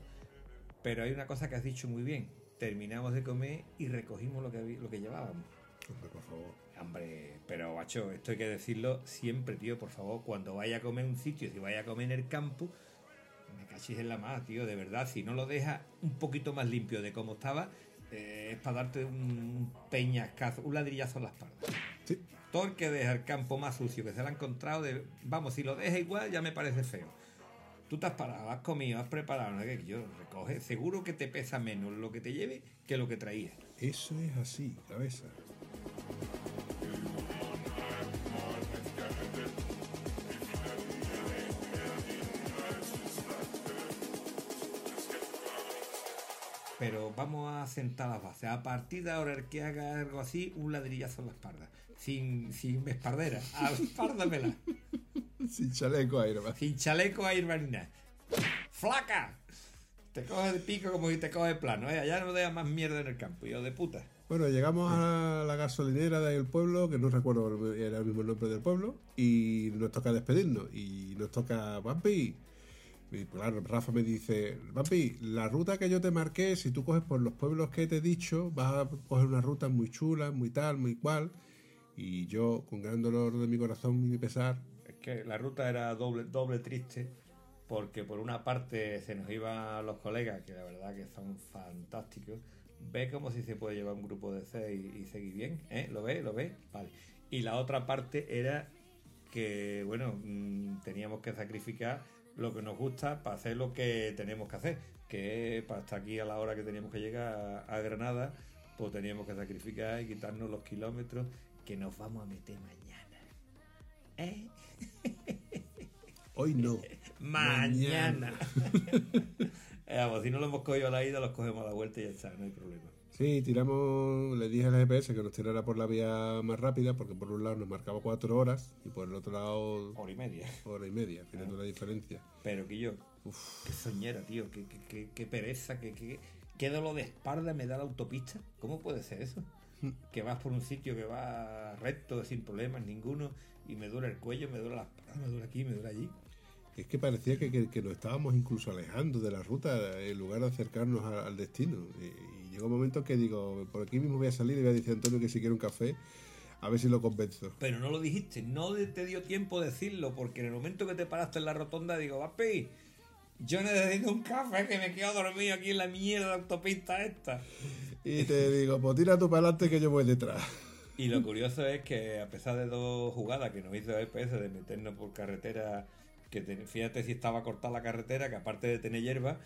C: Pero hay una cosa que has dicho muy bien, terminamos de comer y recogimos lo que, lo que llevábamos.
B: Hombre, por favor.
C: Hombre, pero macho, esto hay que decirlo siempre, tío, por favor, cuando vaya a comer un sitio, si vaya a comer en el campo, me cachis en la más, tío, de verdad. Si no lo dejas un poquito más limpio de como estaba, eh, es para darte un peñascazo, un ladrillazo en la espalda.
B: Sí.
C: Todo el que deja el campo más sucio que se lo ha encontrado, de, vamos, si lo deja igual ya me parece feo. Tú te has parado, has comido, has preparado, no qué, yo recoge, seguro que te pesa menos lo que te lleve que lo que traías.
B: Eso es así, cabeza.
C: Pero vamos a sentar las bases. A partir de ahora, el que haga algo así, un ladrillazo en la espalda. Sin, sin espardera. A la espalda me la.
B: Sin chaleco nomás.
C: Sin chaleco a ir ni nada. ¡Flaca! Te coge el pico como si te coge plano, ¿eh? Allá no dejas más mierda en el campo, yo de puta.
B: Bueno, llegamos a la gasolinera del pueblo, que no recuerdo era el mismo nombre del pueblo, y nos toca despedirnos. Y nos toca, Vampi. Y claro, Rafa me dice, Vampi, la ruta que yo te marqué, si tú coges por los pueblos que te he dicho, vas a coger una ruta muy chula, muy tal, muy cual. Y yo, con gran dolor de mi corazón y mi pesar,
C: Es que la ruta era doble, doble triste, porque por una parte se nos iban los colegas, que la verdad que son fantásticos. Ve como si se puede llevar un grupo de seis y, seguir bien, ¿eh? ¿Lo ve? ¿Lo ve? Vale. Y la otra parte era que, bueno, mm, teníamos que sacrificar lo que nos gusta para hacer lo que tenemos que hacer, que es para estar aquí a la hora que teníamos que llegar a, a Granada, pues teníamos que sacrificar y quitarnos los kilómetros que nos vamos a meter mañana. ¿Eh?
B: hoy no.
C: Mañana. Eh, vamos, si no lo hemos cogido a la ida, los cogemos a la vuelta y ya está, no hay problema.
B: Sí, tiramos, le dije al GPS que nos tirara por la vía más rápida, porque por un lado nos marcaba cuatro horas y por el otro lado
C: Hora y media.
B: hora y media, fíjate la diferencia.
C: Pero que yo, qué soñera, tío, qué, qué, qué- qué pereza, qué, qué, dolor de espalda me da la autopista. ¿Cómo puede ser eso? Que vas por un sitio que va recto, sin problemas ninguno, y me duele el cuello, me duele la espalda, me duele aquí, me duele allí.
B: Es que parecía que, que- que nos estábamos incluso alejando de la ruta en lugar de acercarnos a- al destino. Y llegó un momento que digo, por aquí mismo voy a salir y voy a decir a Antonio que si quiere un café, a ver si lo convenzo.
C: Pero no lo dijiste, no te dio tiempo de decirlo, porque en el momento que te paraste en la rotonda, digo, papi, yo necesito un café que me quedo dormido aquí en la mierda de autopista esta.
B: Y te digo, pues tira tú para adelante que yo voy detrás.
C: Y lo curioso es que a pesar de dos jugadas que nos hizo el EPS de meternos por carretera, que te- fíjate si estaba cortada la carretera, que aparte de tener hierba,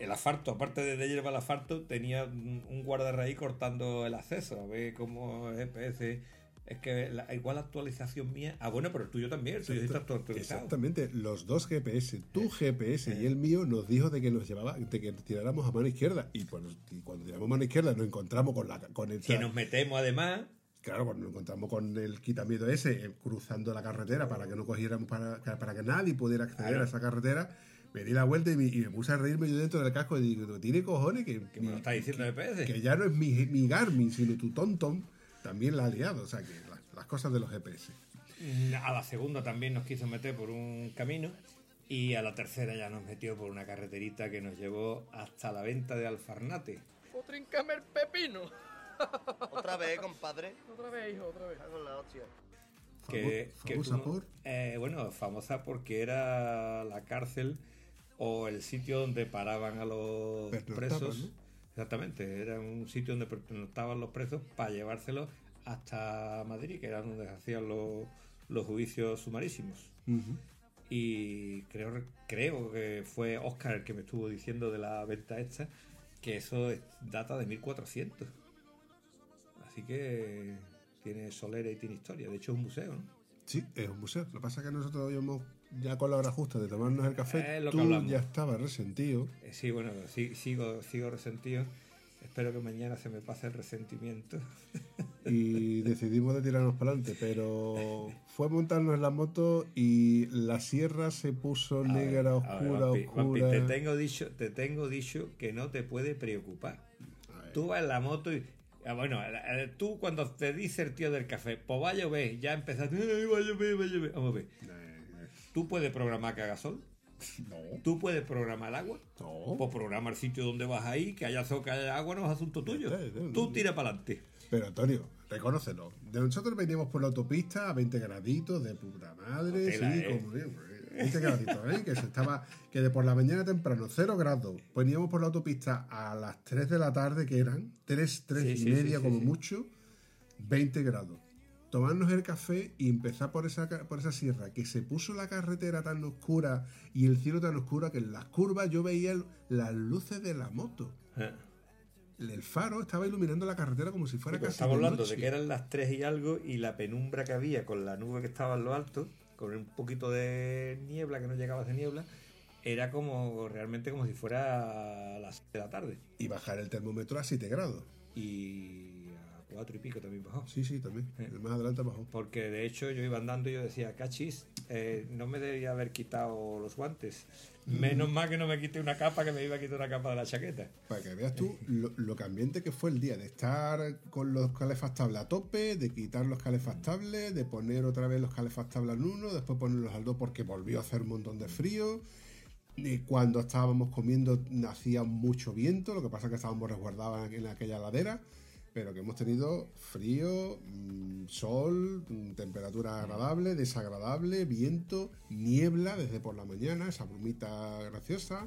C: el asfalto, aparte de, de hierba el asfalto, tenía un guardarraíz cortando el acceso. A ver cómo EPS... Es que la, igual la actualización mía... Ah, bueno, pero el tuyo también, el tuyo sí está actualizado.
B: Exactamente, los dos GPS, tu GPS y el mío, nos dijo de que nos llevaba, de que tiráramos a mano izquierda. Y, pues, y cuando tiramos a mano izquierda nos encontramos con la con el
C: Que nos metemos además...
B: Claro, cuando nos encontramos con el quitamiedo ese eh, cruzando la carretera para que no cogiéramos, para, para que nadie pudiera acceder
C: Claro.
B: a esa carretera, me di la vuelta y me, y me puse a reírme yo dentro del casco y digo, tiene cojones que,
C: Que me lo está diciendo EPS.
B: que ya no es mi, mi Garmin, sino tu TomTom, también la ha liado. O sea, que las, las cosas de los GPS.
C: A la segunda también nos quiso meter por un camino y a la tercera ya nos metió por una carreterita que nos llevó hasta la venta de Alfarnate.
H: O trincame el pepino.
J: Otra vez, compadre.
H: Otra vez, hijo, otra vez.
J: Con la hostia.
C: Que,
B: Famo-
C: que
B: famosa
C: tú-
B: por-
C: eh, bueno, famosa porque era la cárcel o el sitio donde paraban a los presos.
B: ¿no?
C: Exactamente, era un sitio donde pernoctaban los presos para llevárselos hasta Madrid, que era donde se hacían los, los juicios sumarísimos. Y creo, creo que fue Oscar el que me estuvo diciendo de la venta esta, que eso es- data de 1400. Así que tiene solera y tiene historia. De hecho, es un museo, ¿no?
B: Sí, es un museo. Lo que pasa es que nosotros íbamos ya con la hora justa de tomarnos el café.
C: Es lo
B: Tú ya estabas resentido.
C: Eh, Sí, bueno, sí- sigo, sigo resentido. Espero que mañana se me pase el resentimiento.
B: y decidimos de tirarnos para adelante, pero fue montarnos en la moto y la sierra se puso
C: A ver,
B: negra,
C: ver,
B: oscura,
C: Vampi, Vampi,
B: oscura.
C: te tengo dicho, te tengo dicho que no te puede preocupar. Tú vas en la moto y ah, bueno, eh, eh, tú cuando te dice el tío del café, pues va a llover, ya empezaste, "Ay, va a llover, va a llover". Vamos a ver. ¿Tú puedes programar que haga sol?
B: No.
C: ¿Tú puedes programar el agua?
B: No.
C: Pues programa el sitio donde vas ahí, que haya sol, que haya agua, no es asunto tuyo. Tú tira para adelante.
B: Pero Antonio, reconócelo. De nosotros veníamos por la autopista a 20 graditos de puta madre,
C: Tela,
B: sí,
C: eh.
B: como bien, pues. 20 graditos, ¿eh? Que se estaba, que de por la mañana temprano, 0 grados. Poníamos por la autopista a las 3 de la tarde, que eran 3, 3
C: Sí,
B: y media como mucho, 20 grados. Tomarnos el café y empezar por esa, por esa sierra, que se puso la carretera tan oscura y el cielo tan oscuro que en las curvas yo veía el- las luces de la moto.
C: Eh.
B: El faro estaba iluminando la carretera como si fuera
C: Sí, pero
B: casi
C: estamos
B: de
C: hablando
B: noche.
C: de que eran las 3 y algo y la penumbra que había con la nube que estaba en lo alto, con un poquito de niebla que no llegaba de niebla, era como realmente como si fuera a las 6 de la tarde.
B: Y bajar el termómetro a 7 grados.
C: Y 4 y pico también bajó.
B: Sí, sí, también.
C: Eh.
B: Más adelante bajó.
C: Porque de hecho yo iba andando y yo decía, cachis, eh, no me debería haber quitado los guantes. Menos mal que no me quité una capa que me iba a quitar una capa de la chaqueta.
B: Para que veas tú lo, lo cambiante que fue el día de estar con los calefactables a tope, de quitar los calefactables, de poner otra vez los calefactables al uno, después ponerlos al dos porque volvió a hacer un montón de frío. Y cuando estábamos comiendo hacía mucho viento, lo que pasa es que estábamos resguardados en aquella ladera, pero que hemos tenido frío, mm, sol, mm, temperatura agradable, desagradable, viento, niebla desde por la mañana, esa brumita graciosa.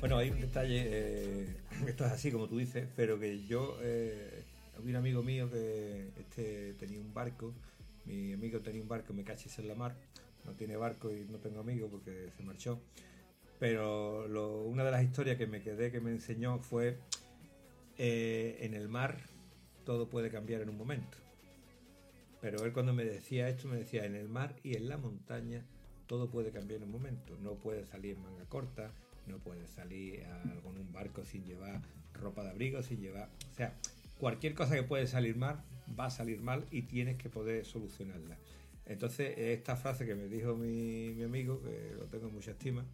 C: Bueno, hay un detalle, eh, esto es así como tú dices, pero que yo, eh, había un amigo mío que este tenía un barco, mi amigo tenía un barco, me cachis en la mar, no tiene barco y no tengo amigo porque se marchó, pero una de las historias que me quedé, que me enseñó fue, eh, en el mar todo puede cambiar en un momento. Pero él cuando me decía esto, me decía, en el mar y en la montaña todo puede cambiar en un momento. No puedes salir en manga corta, no puedes salir a- con un barco sin llevar ropa de abrigo, sin llevar... O sea, cualquier cosa que puede salir mal, va a salir mal y tienes que poder solucionarla. Entonces, esta frase que me dijo mi, mi amigo, que lo tengo en mucha estima,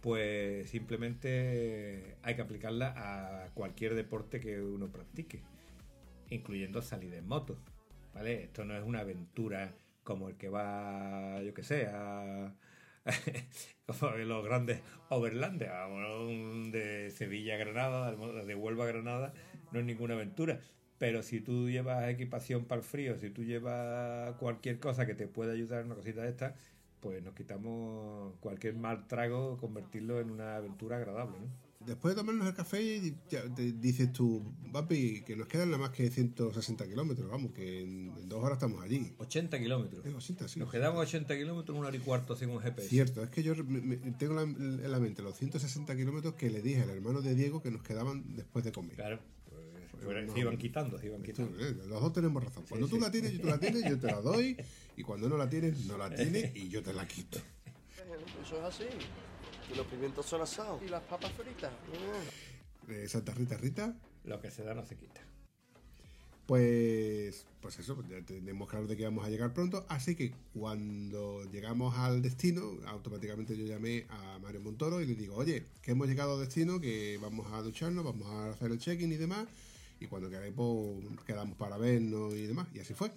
C: pues simplemente hay que aplicarla a cualquier deporte que uno practique, incluyendo salir en moto. ¿Vale? Esto no es una aventura como el que va, yo que sé, a los grandes un de Sevilla a Granada, de Huelva a Granada, no es ninguna aventura. Pero si tú llevas equipación para el frío, si tú llevas cualquier cosa que te pueda ayudar en una cosita de esta, pues nos quitamos cualquier mal trago, convertirlo en una aventura agradable, ¿no?
B: Después de tomarnos el café, y ya te dices tú, papi, que nos quedan nada más que 160 kilómetros, vamos, que en, dos horas estamos allí.
C: 80 kilómetros.
B: Eh, 80, sí.
C: Nos quedamos 80 kilómetros en una hora y cuarto sin un GPS.
B: Cierto, es que yo me- me- tengo la- en la mente los 160 kilómetros que le dije al hermano de Diego que nos quedaban después de comer.
C: Claro. Pues, se iban quitando, se iban
B: Esto,
C: quitando.
B: eh, los dos tenemos razón. Cuando tú
C: sí.
B: la tienes, yo tú la tienes, yo te la doy. Y cuando no la tienes, no la tienes y yo te la quito.
J: Eso es así. Y los pimientos son asados.
H: ¿Y las papas fritas?
B: Eh, Santa Rita Rita,
C: Lo que se da no se quita.
B: Pues, pues eso, ya tenemos claro de que vamos a llegar pronto. Así que cuando llegamos al destino, automáticamente yo llamé a Mario Montoro y le digo, oye, que hemos llegado al destino, que vamos a ducharnos, vamos a hacer el check-in y demás. Y cuando queráis, pues quedamos para vernos y demás. Y así fue.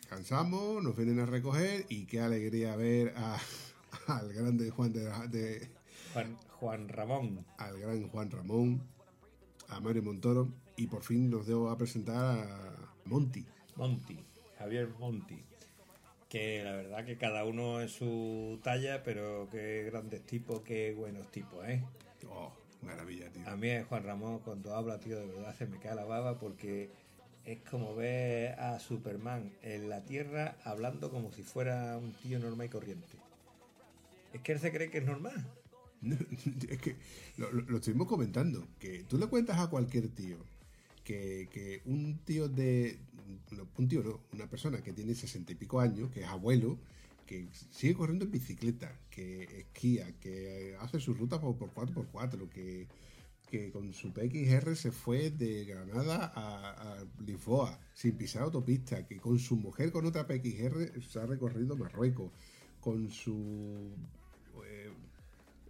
B: Descansamos, nos vienen a recoger y qué alegría ver a- al grande Juan de, de-
C: Juan, Juan Ramón.
B: al gran Juan Ramón, a Mario Montoro y por fin nos debo a presentar a Monty.
C: Monty, Javier Monty. Que la verdad que cada uno es su talla, pero qué grandes tipos, qué buenos tipos, ¿eh?
B: Maravilla, tío.
C: A mí es Juan Ramón cuando habla, tío, de verdad se me cae la baba porque es como ver a Superman en la Tierra hablando como si fuera un tío normal y corriente. Es que él se cree que es normal.
B: es que lo, lo- lo estuvimos comentando, que tú le cuentas a cualquier tío que, que un tío de... un tío no, una persona que tiene sesenta y pico años, que es abuelo, que sigue corriendo en bicicleta, que esquía, que hace sus rutas por, por 4x4, que, que con su PXR se fue de Granada a, a Lisboa sin pisar autopista, que con su mujer con otra PXR se ha recorrido Marruecos, con su... eh,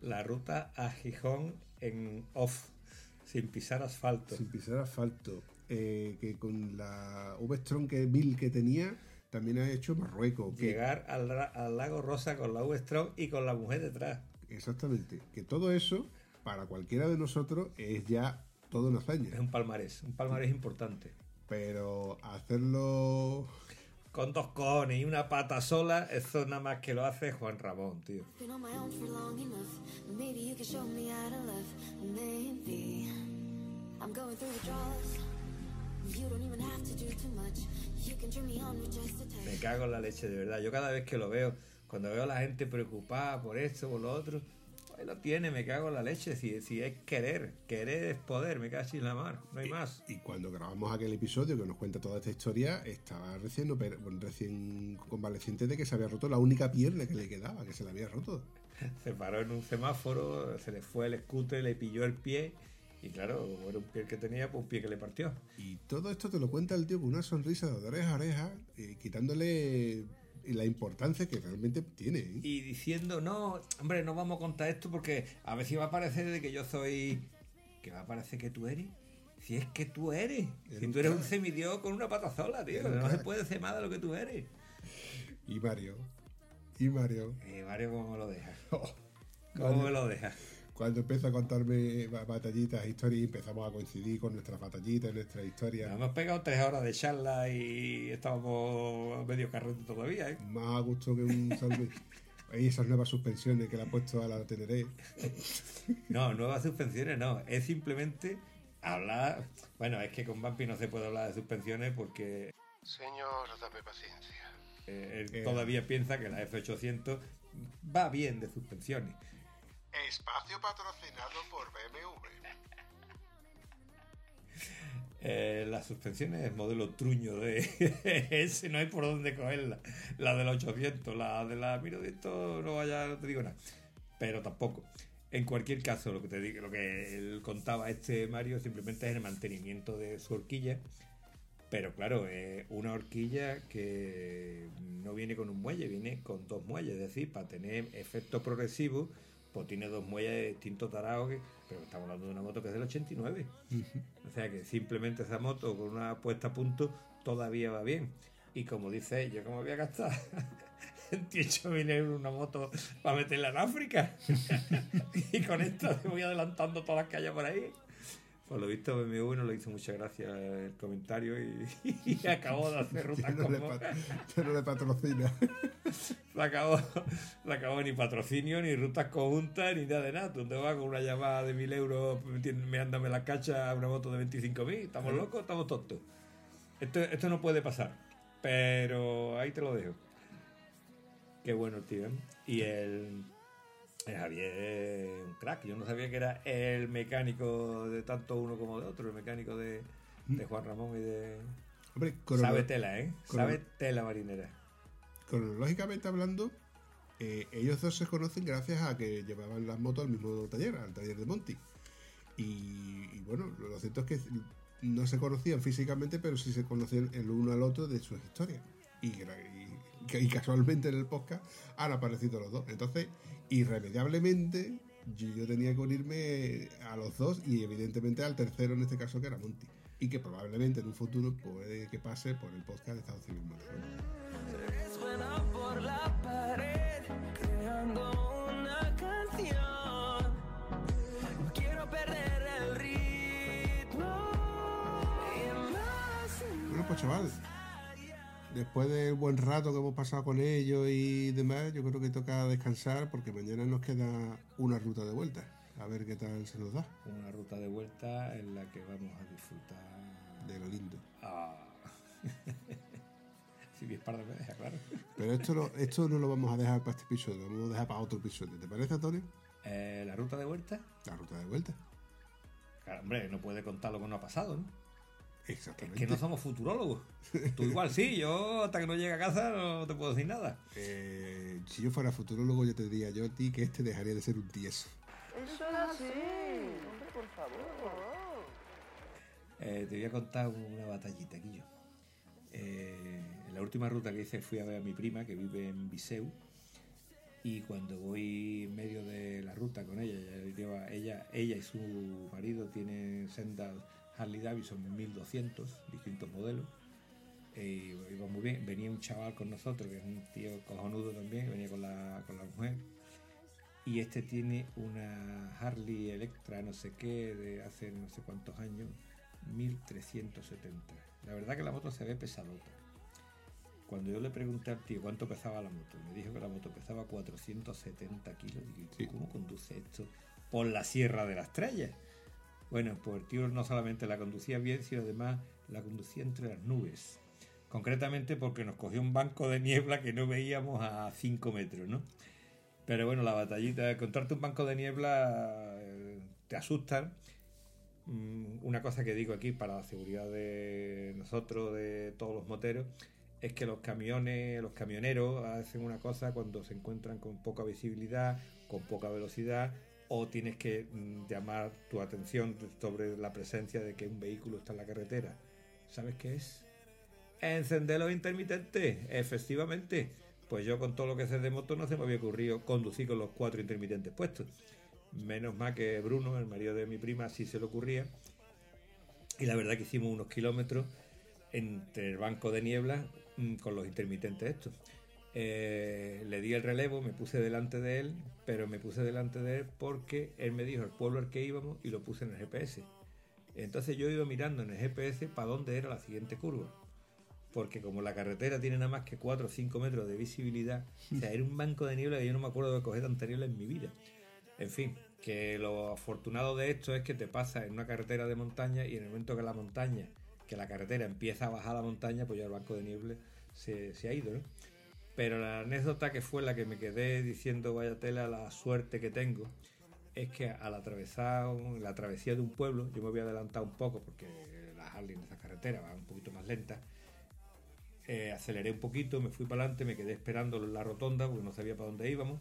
C: La ruta a Gijón en off, sin pisar asfalto.
B: sin pisar asfalto, eh, que con la que Bill que tenía, también ha hecho Marruecos. Que,
C: Llegar al, ra- al lago Rosa con la V-Strom y con la mujer detrás.
B: exactamente, que todo eso para cualquiera de nosotros es ya toda una hazaña.
C: Es un palmarés, un palmarés importante.
B: Pero hacerlo
C: Con dos cojones y una pata sola, eso nada más que lo hace Juan Ramón, tío.
D: Me how to love. Maybe I'm going through the drawers. You don't even have to do too much. You can turn me on with just a touch.
C: Me cago en la leche, de verdad. Yo cada vez que lo veo, cuando veo a la gente preocupada por esto, por lo otro, ahí lo tiene, me cago en la leche. Si, si es querer, querer es poder, me cago en la mar, no hay más.
B: Y cuando grabamos aquel episodio que nos cuenta toda esta historia, estaba recién, recién convaleciente de que se había roto la única pierna que le quedaba, que se la había roto.
C: Se paró en un semáforo, se le fue el scooter, le pilló el pie. Y claro, era un pie que tenía, pues un pie que le partió.
B: Y todo esto te lo cuenta el tío con una sonrisa de oreja a oreja, eh, quitándole la importancia que realmente tiene. ¿eh?
C: y diciendo, no, hombre, no vamos a contar esto porque a ver si va a parecer de que yo soy... que va a parecer que tú eres. Si es que tú eres. Si tú eres un semidios con una patazola, tío.
B: Eres un
C: No se puede ser más de lo que tú eres.
B: Y Mario, y Mario,
C: Eh, Mario, ¿cómo me lo deja?
B: oh,
C: ¿Cómo
B: Mario,
C: me lo deja?
B: Cuando empieza a contarme ba- batallitas, historias, y empezamos a coincidir con nuestras batallitas, nuestras historias.
C: Hemos pegado tres horas de charla y estábamos medio carrete todavía, ¿eh?
B: Más a gusto que un salve. Y esas nuevas suspensiones que le ha puesto a la Teneré.
C: No, nuevas suspensiones no. Es simplemente hablar... Bueno, es que con Vampi no se puede hablar de suspensiones porque
B: Señor, dame paciencia.
C: eh, él
B: Eh.
C: todavía piensa que la F800 va bien de suspensiones.
B: Espacio patrocinado por BMW.
C: Eh, las suspensiones modelo truño de ese no hay por dónde cogerla. La del 800, la de la 1200 no vaya, te digo nada. Pero tampoco. En cualquier caso, lo que te digo, lo que él contaba este Mario simplemente es el mantenimiento de su horquilla. Pero claro, es una horquilla que no viene con un muelle, viene con dos muelles. Es decir, para tener efecto progresivo, pues tiene dos muelles de distintos tarados. que- Pero estamos hablando de una moto que es del 89. O sea que simplemente esa moto con una puesta a punto todavía va bien. Y como dice ella, ¿cómo voy a gastar 28.000 euros una moto para meterla en África? y con esta me voy adelantando todas las calles por ahí. Por lo visto BMW no le hizo mucha gracia el comentario y, y acabó de hacer rutas
B: no, le
C: como...
B: que no le patrocina.
C: Se acabó, se acabó ni patrocinio, ni rutas conjuntas, ni nada de nada. ¿Dónde vas con una llamada de 1.000 euros meándome la cacha a una moto de 25.000? ¿Estamos locos? ¿Estamos tontos? Esto, esto no puede pasar. Pero ahí te lo dejo. Qué bueno, tío. ¿eh? Y el Javier es un crack. Yo no sabía que era el mecánico de tanto uno como de otro. El mecánico de, de Juan Ramón y de...
B: Hombre,
C: Sabe tela, ¿eh? Sabe tela marinera.
B: cronológicamente hablando, eh, ellos dos se conocen gracias a que llevaban las motos al mismo taller, al taller de Monty. Y, y bueno, lo cierto es que no se conocían físicamente, pero sí se conocían el uno al otro de sus historias. Y, gra- y- y casualmente en el podcast han aparecido los dos. Entonces, irremediablemente, yo, tenía que unirme a los dos y evidentemente al tercero en este caso que era Monty. Y que probablemente en un futuro puede que pase por el podcast de Estados Civil Motor.
I: Suena por la pared, creando una canción. No quiero perder el ritmo. Y más y
B: Bueno, pues chaval, después del buen rato que hemos pasado con ellos y demás, yo creo que toca descansar porque mañana nos queda una ruta de vuelta. A ver qué tal se nos da.
C: Una ruta de vuelta en la que vamos a disfrutar.
B: De lo lindo.
C: Ah. si mi espalda me deja, claro.
B: Pero esto, lo- esto no lo vamos a dejar para este episodio, lo vamos a dejar para otro episodio. ¿Te parece, Antonio?
C: Eh, la ruta de vuelta,
B: La ruta de vuelta.
C: claro, hombre, no puede contar lo que no ha pasado, ¿no? Es que no somos futurólogos. Tú igual sí, yo hasta que no llegue a casa no te puedo decir nada.
B: Eh, si yo fuera futurólogo, yo te diría yo a ti que este dejaría de ser un tieso.
H: Eso es así. Hombre, por favor.
C: Eh, te voy a contar una batallita aquí yo. Eh, en la última ruta que hice fui a ver a mi prima que vive en Viseu y cuando voy en medio de la ruta con ella, ella, ella y su marido tienen sendas Harley Davidson 1200, distintos modelos. E iba muy bien. Venía un chaval con nosotros, que es un tío cojonudo también, que venía con la, con la mujer. y este tiene una Harley Electra no sé qué de hace no sé cuántos años, 1370. La verdad que la moto se ve pesadota. Cuando yo le pregunté al tío cuánto pesaba la moto, me dijo que la moto pesaba 470 kilos. Digo, ¿y tú ¿cómo conduce esto por la Sierra de la Estrella? Bueno, pues tío no solamente la conducía bien, sino además la conducía entre las nubes. Concretamente porque nos cogió un banco de niebla que no veíamos a 5 metros, ¿no? Pero bueno, la batallita, encontrarte un banco de niebla eh, te asustan. Mm, Una cosa que digo aquí para la seguridad de nosotros, de todos los moteros, es que los camiones, los camioneros hacen una cosa cuando se encuentran con poca visibilidad, con poca velocidad, o tienes que mm, llamar tu atención sobre la presencia de que un vehículo está en la carretera. ¿Sabes qué es? Encender los intermitentes, efectivamente. Pues yo con todo lo que sé de moto no se me había ocurrido conducir con los cuatro intermitentes puestos. Menos mal que Bruno, el marido de mi prima, sí se le ocurría. Y la verdad que hicimos unos kilómetros entre el banco de niebla mm, con los intermitentes estos. Eh, le di el relevo, me puse delante de él, pero me puse delante de él porque él me dijo el pueblo al que íbamos y lo puse en el GPS. Entonces yo iba mirando en el GPS para dónde era la siguiente curva. Porque como la carretera tiene nada más que 4 o 5 metros de visibilidad, o sea, era un banco de niebla que yo no me acuerdo de coger tanta niebla en mi vida. En fin, que lo afortunado de esto es que te pasa en una carretera de montaña y en el momento que la montaña, que la carretera empieza a bajar la montaña, pues ya el banco de niebla se, se ha ido, ¿no? Pero la anécdota que fue la que me quedé diciendo, vaya tela, la suerte que tengo, es que al atravesar la travesía de un pueblo, yo me voy a adelantar un poco porque la Harley en esa carretera va un poquito más lenta, eh, aceleré un poquito, me fui para adelante, me quedé esperándolo en la rotonda porque no sabía para dónde íbamos.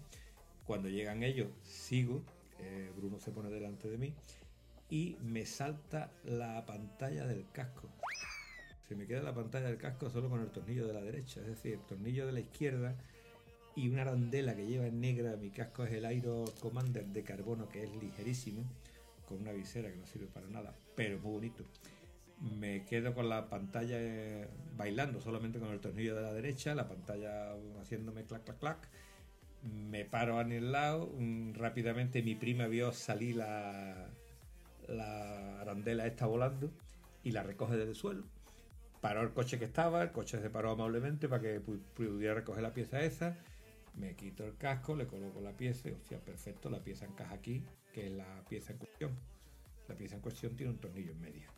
C: Cuando llegan ellos, sigo, eh, Bruno se pone delante de mí y me salta la pantalla del casco. Se me queda la pantalla del casco solo con el tornillo de la derecha, es decir, el tornillo de la izquierda y una arandela que lleva en negra. Mi casco es el Aero Commander de carbono que es ligerísimo, con una visera que no sirve para nada, pero muy bonito. Me quedo con la pantalla eh, bailando solamente con el tornillo de la derecha, la pantalla haciéndome clac, clac, clac. Me paro en el lado, rápidamente mi prima vio salir la, la arandela esta volando y la recoge desde el suelo. Paró el coche que estaba, el coche se paró amablemente para que pu- pudiera recoger la pieza esa. Me quito el casco, le coloco la pieza y, hostia, perfecto, la pieza encaja aquí, que es la pieza en cuestión. La pieza en cuestión tiene un tornillo en medio.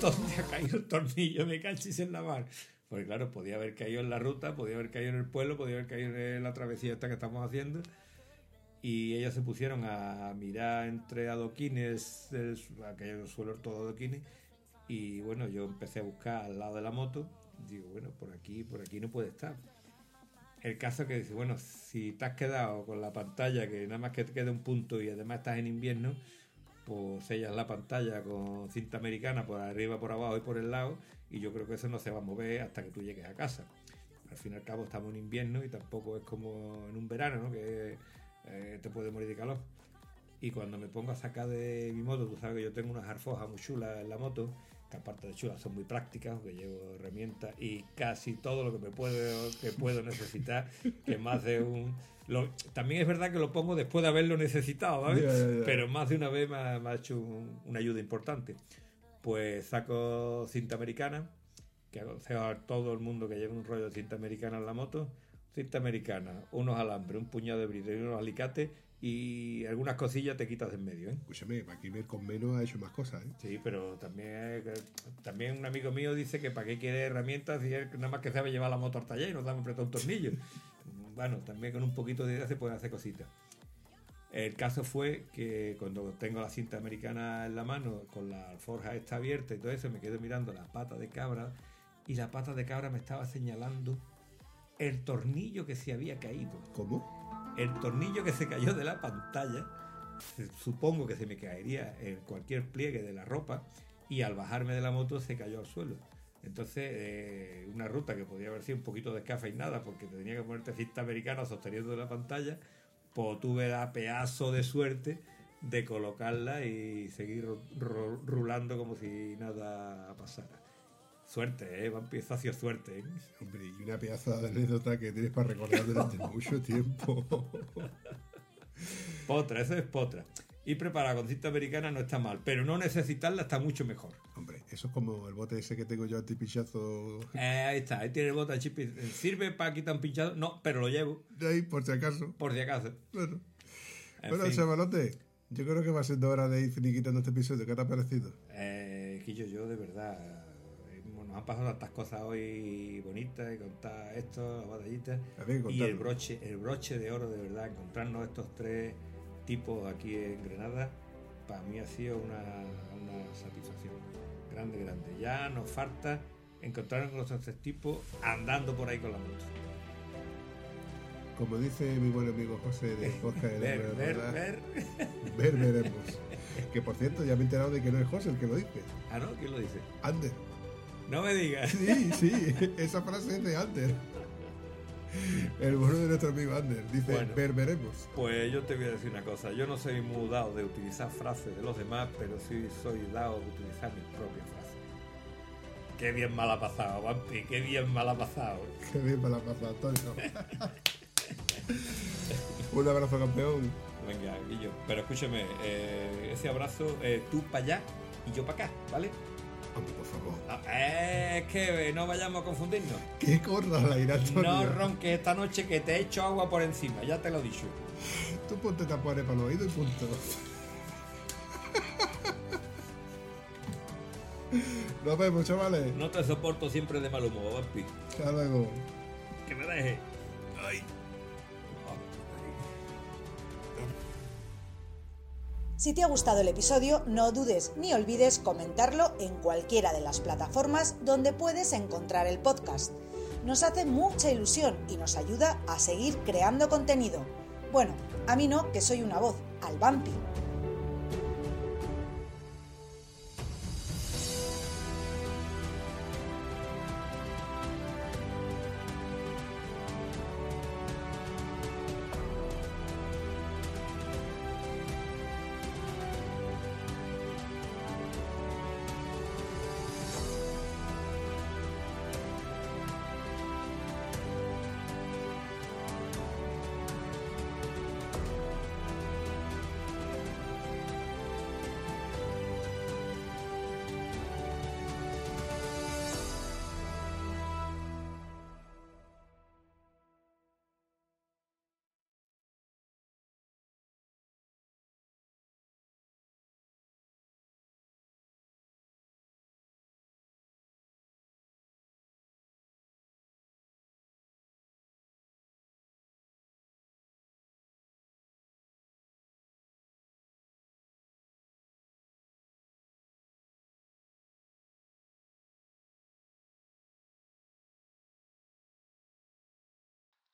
C: ¿Dónde ha caído el tornillo? Me cachis en la mar. Porque claro, podía haber caído en la ruta, podía haber caído en el pueblo, podía haber caído en la travesía esta que estamos haciendo. Y ellos se pusieron a mirar entre adoquines, el su- aquello suelo todo adoquines. Y bueno, yo empecé a buscar al lado de la moto. Digo, bueno, por aquí, por aquí no puede estar. El caso que dice, bueno, si te has quedado con la pantalla, que nada más que te queda un punto y además estás en invierno, pues sellas la pantalla con cinta americana por arriba, por abajo y por el lado, y yo creo que eso no se va a mover hasta que tú llegues a casa. Al fin y al cabo estamos en invierno y tampoco es como en un verano, ¿no? Que eh, te puede morir de calor. Y cuando me pongo a sacar de mi moto, tú sabes que yo tengo unas arfojas muy chulas en la moto, que aparte de chulas son muy prácticas, que llevo herramientas y casi todo lo que me puedo, que puedo necesitar, que más de un... lo- también es verdad que lo pongo después de haberlo necesitado, ¿vale?
B: Ya, ya, ya.
C: Pero más de una vez me ha, me ha hecho un- una ayuda importante. Pues saco cinta americana, que aconsejo a todo el mundo que lleve un rollo de cinta americana en la moto. Cinta americana, unos alambres, un puñado de brillo y unos alicates y algunas cosillas te quitas de en medio, ¿eh?
B: Escúchame, Maquiver con menos ha hecho más cosas, ¿eh?
C: Sí, pero también, también un amigo mío dice que para qué quiere herramientas si él nada más que sabe llevar la moto al taller y no sabe apretar un tornillo. bueno, también con un poquito de idea se pueden hacer cositas. El caso fue que cuando tengo la cinta americana en la mano, con la alforja esta abierta y todo eso, me quedo mirando la pata de cabra y la pata de cabra me estaba señalando el tornillo que se había caído.
B: ¿Cómo?
C: El tornillo que se cayó de la pantalla, supongo que se me caería en cualquier pliegue de la ropa y al bajarme de la moto se cayó al suelo. Entonces, eh, una ruta que podía haber sido un poquito descafeinada porque te tenía que ponerte cinta americana sosteniendo de la pantalla, pues tuve la pedazo de suerte de colocarla y seguir ru- ru- rulando como si nada pasara. Suerte, ¿eh? Ha sido suerte, ¿eh?
B: Hombre, y una pedazo de anécdota que tienes para recordar durante mucho tiempo.
C: Potra, eso es potra. Y preparar con cinta americana no está mal, pero no necesitarla está mucho mejor.
B: Hombre, eso es como el bote ese que tengo yo antipichazo.
C: Eh, ahí está, ahí tiene el bota chip. ¿Sirve para quitar un pinchado? No, pero lo llevo,
B: De ahí, por si acaso.
C: por si acaso.
B: Bueno,
C: En
B: bueno
C: fin.
B: chavalote, yo creo que va siendo hora de ir finiquitando este episodio. ¿Qué te ha parecido?
C: Eh, Quillo, yo de verdad. eh, Nos han pasado tantas cosas hoy bonitas y contar esto, la batallita.
B: Había que
C: Y el broche, el broche de oro, de verdad, encontrarnos estos tres tipos aquí en Granada, para mí ha sido una, una satisfacción. Grande, grande. Ya nos falta encontrarnos con los tres tipos andando por ahí con la moto.
B: Como dice mi buen amigo José de podcast de
C: Ver,
B: la
C: ver,
B: Verdad,
C: ver.
B: ver, veremos. Que por cierto, ya me he enterado de que no es José el que lo dice.
C: Ah, ¿no? ¿Quién lo dice?
B: Ander.
C: No me digas.
B: Sí, sí, esa frase es de Ander. El bueno de nuestro amigo Ander. Dice,
C: Bueno.
B: ver, veremos.
C: Pues yo te voy a decir una cosa, yo no soy muy dado de utilizar frases de los demás, pero sí soy dado de utilizar mis propias frases. Qué bien mal ha pasado, Vampi, qué bien mal ha pasado.
B: Qué bien me la ha pasado, Antonio. Un abrazo, campeón.
C: Venga, Guillo, pero escúchame, eh, ese abrazo, eh, tú para allá y yo para acá, ¿vale?
B: Hombre, por favor.
C: Ah, eh, es que no vayamos a confundirnos.
B: Que corra la ira, Antonio.
C: No ronques esta noche que te echo agua por encima, ya te lo he dicho.
B: Tú ponte tapones para los oídos y punto. Nos vemos, chavales.
C: No te soporto siempre de mal humor, Vampi.
B: Hasta luego.
C: Que me deje. Ay.
A: Si te ha gustado el episodio, no dudes ni olvides comentarlo en cualquiera de las plataformas donde puedes encontrar el podcast. Nos hace mucha ilusión y nos ayuda a seguir creando contenido. Bueno, a mí no, que soy una voz, al vampi.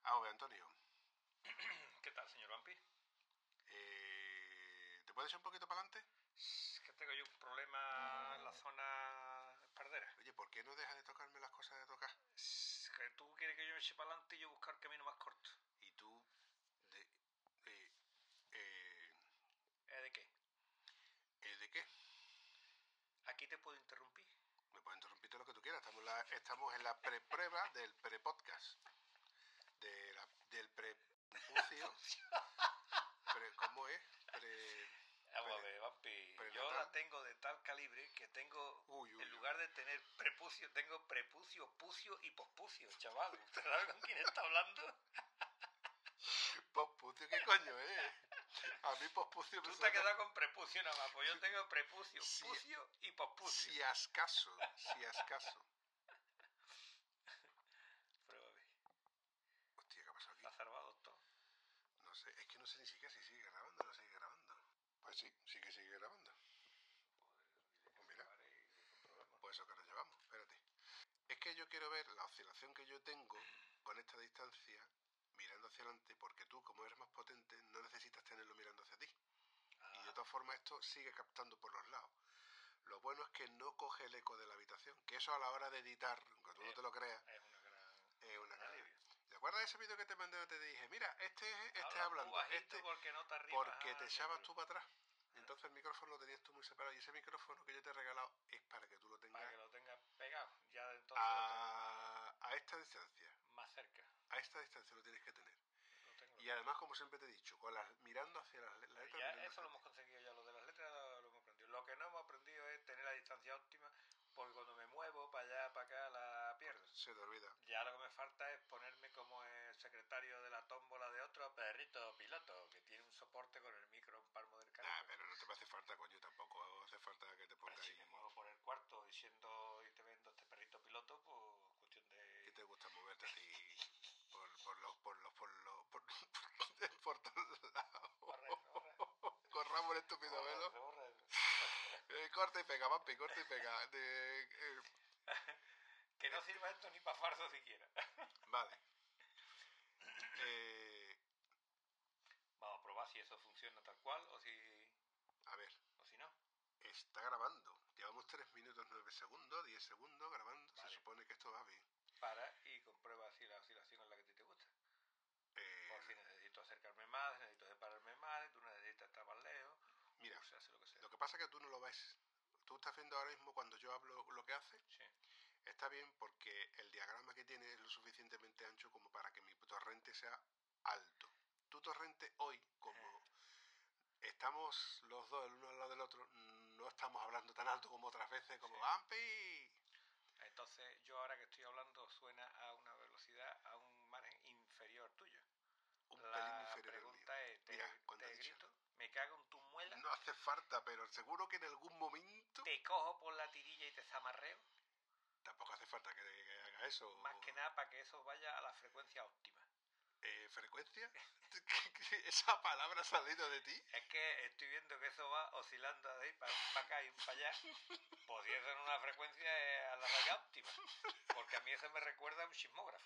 B: Ah, Antonio.
C: ¿Qué tal, señor Vampi?
B: Eh, ¿Te puedes echar un poquito para adelante?
C: Es que tengo yo un problema en la zona espardera.
B: Oye, ¿por qué no dejas de tocarme las cosas de tocar?
C: Es que tú quieres que yo me eche para adelante y yo buscar el camino más corto.
B: Y tú, de, eh, eh,
C: ¿Eh, ¿De qué?
B: ¿eh, ¿de qué?
C: ¿Aquí te puedo interrumpir?
B: Me puedes interrumpir todo lo que tú quieras. Estamos, la- estamos en la pre-prueba del pre-podcast. De la- del pre-pucio. Pre- ¿Cómo es? Pre...
C: Vamos a
B: pre-
C: ver, Vampi. Yo la tengo de tal calibre que tengo,
B: Uy, uy,
C: en lugar de tener prepucio, tengo prepucio, pucio y pospucio, chaval. ¿Usted sabe con quién está hablando?
B: Pospucio, ¿qué coño es? A mí pospucio me
C: Tú te has quedado con prepucio nada más, pues yo tengo prepucio,
B: Sí.
C: pucio y pospucio.
B: Si ascaso, si ascaso.
C: Pruébame.
B: Hostia, ¿qué ha pasado aquí?
C: ¿Está salvado, doctor?
B: No sé, es que no sé ni siquiera si sigue grabando o no sigue grabando. Pues sí, sí que sigue grabando. Pues mira, pues eso que nos llevamos, espérate. Es que yo quiero ver la oscilación que yo tengo con esta distancia mirando hacia adelante, porque tú, como eres más potente, no necesitas tenerlo mirando hacia ti. Y de todas formas esto sigue captando por los lados. Lo bueno es que no coge el eco de la habitación, que eso a la hora de editar, aunque tú no te lo creas,
C: Es una gran...
B: es una maravilla. ¿Te acuerdas de ese vídeo que te mandé donde te dije, mira, este es este
C: Habla
B: hablando, este
C: porque no te arriba.
B: porque te echabas tú para atrás. entonces el micrófono lo tenías tú muy separado y ese micrófono que yo te he regalado es para que tú lo
C: Ya entonces
B: a, a esta distancia.
C: más cerca.
B: A esta distancia lo tienes que tener. Y además, como siempre te he dicho, con las, mirando hacia las le- las letras.
C: Ya eso lo hemos conseguido ya, lo de las letras lo hemos aprendido. Lo que no hemos aprendido es tener la distancia óptima, porque cuando me muevo para allá, para acá, la pierdo.
B: Se te olvida.
C: Ya lo que me falta es ponerme como el secretario de la tómbola de otro perrito piloto, que tiene un soporte con el micro en palmo del canal.
B: pero no te hace falta, coño, tampoco hace falta que te pongas
C: si
B: ahí.
C: me muevo por el cuarto y siendo y te vendo este perrito piloto, pues cuestión
B: ¿Qué
C: de...
B: te gusta moverte a ti por, por los, por los, por los, por, por todos lados?
C: Corre, corre.
B: Corramos el estúpido
C: Borra,
B: velo.
C: borra.
B: Eh, corta y pega, vampi, corta y pega. De, eh,
C: Que no sirva esto ni para fardo siquiera.
B: vale. Eh,
C: Vamos a probar si eso funciona tal cual o si,
B: a ver,
C: o si no.
B: está grabando. Llevamos 3 minutos 9 segundos, 10 segundos grabando.
C: Vale.
B: Se supone que esto va bien.
C: Para y comprueba si la oscilación es la que te gusta.
B: Eh,
C: Por si necesito acercarme más, necesito separarme más, tú necesitas estar más lejos.
B: Mira,
C: o sea, hace lo que sea.
B: lo que pasa es que tú no lo ves. Tú estás viendo ahora mismo cuando yo hablo lo que hace.
C: Sí.
B: Está bien porque el diagrama que tiene es lo suficientemente ancho como para que mi torrente sea alto. Tu torrente hoy, como estamos los dos el uno al lado del otro, no estamos hablando tan alto como otras veces, como
C: Sí.
B: ¡Ampi!
C: Entonces, yo ahora que estoy hablando suena a una velocidad, a un margen inferior tuyo.
B: Un
C: la
B: pelín inferior al mío.
C: pregunta es, ¿te,
B: Mira,
C: te grito? ¿Me cago en?
B: No hace falta, pero seguro que en algún momento
C: ¿Te cojo por la tirilla y te zamarreo?
B: tampoco hace falta que, que haga eso.
C: Más que nada para que eso vaya a la frecuencia óptima.
B: Eh, ¿Frecuencia? ¿Esa palabra ha salido de ti?
C: Es que estoy viendo que eso va oscilando de ahí para un para acá y un para allá. Pues si eso en una frecuencia a la raya óptima. Porque a mí eso me recuerda a un chismógrafo.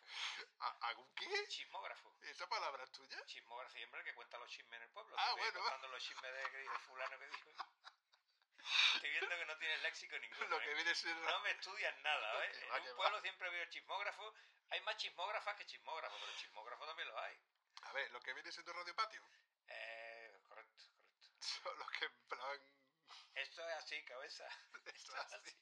B: ¿A, ¿Algún qué?
C: Chismógrafo.
B: ¿Esa palabra es tuya?
C: Chismógrafo siempre el que cuenta los chismes en el pueblo.
B: Ah, bueno.
C: contando los chismes de que dice fulano que dijo. Estoy viendo que no tienes léxico ninguno.
B: Lo que
C: ¿eh?
B: viene siendo...
C: No me estudias nada, ¿eh? En un pueblo siempre veo chismógrafo. Hay más chismógrafas que chismógrafos, pero chismógrafos también los hay.
B: A ver, lo que viene siendo Radio Patio.
C: Eh, correcto, correcto.
B: Son los que en plan...
C: Esto es así, cabeza.
B: Esto es así.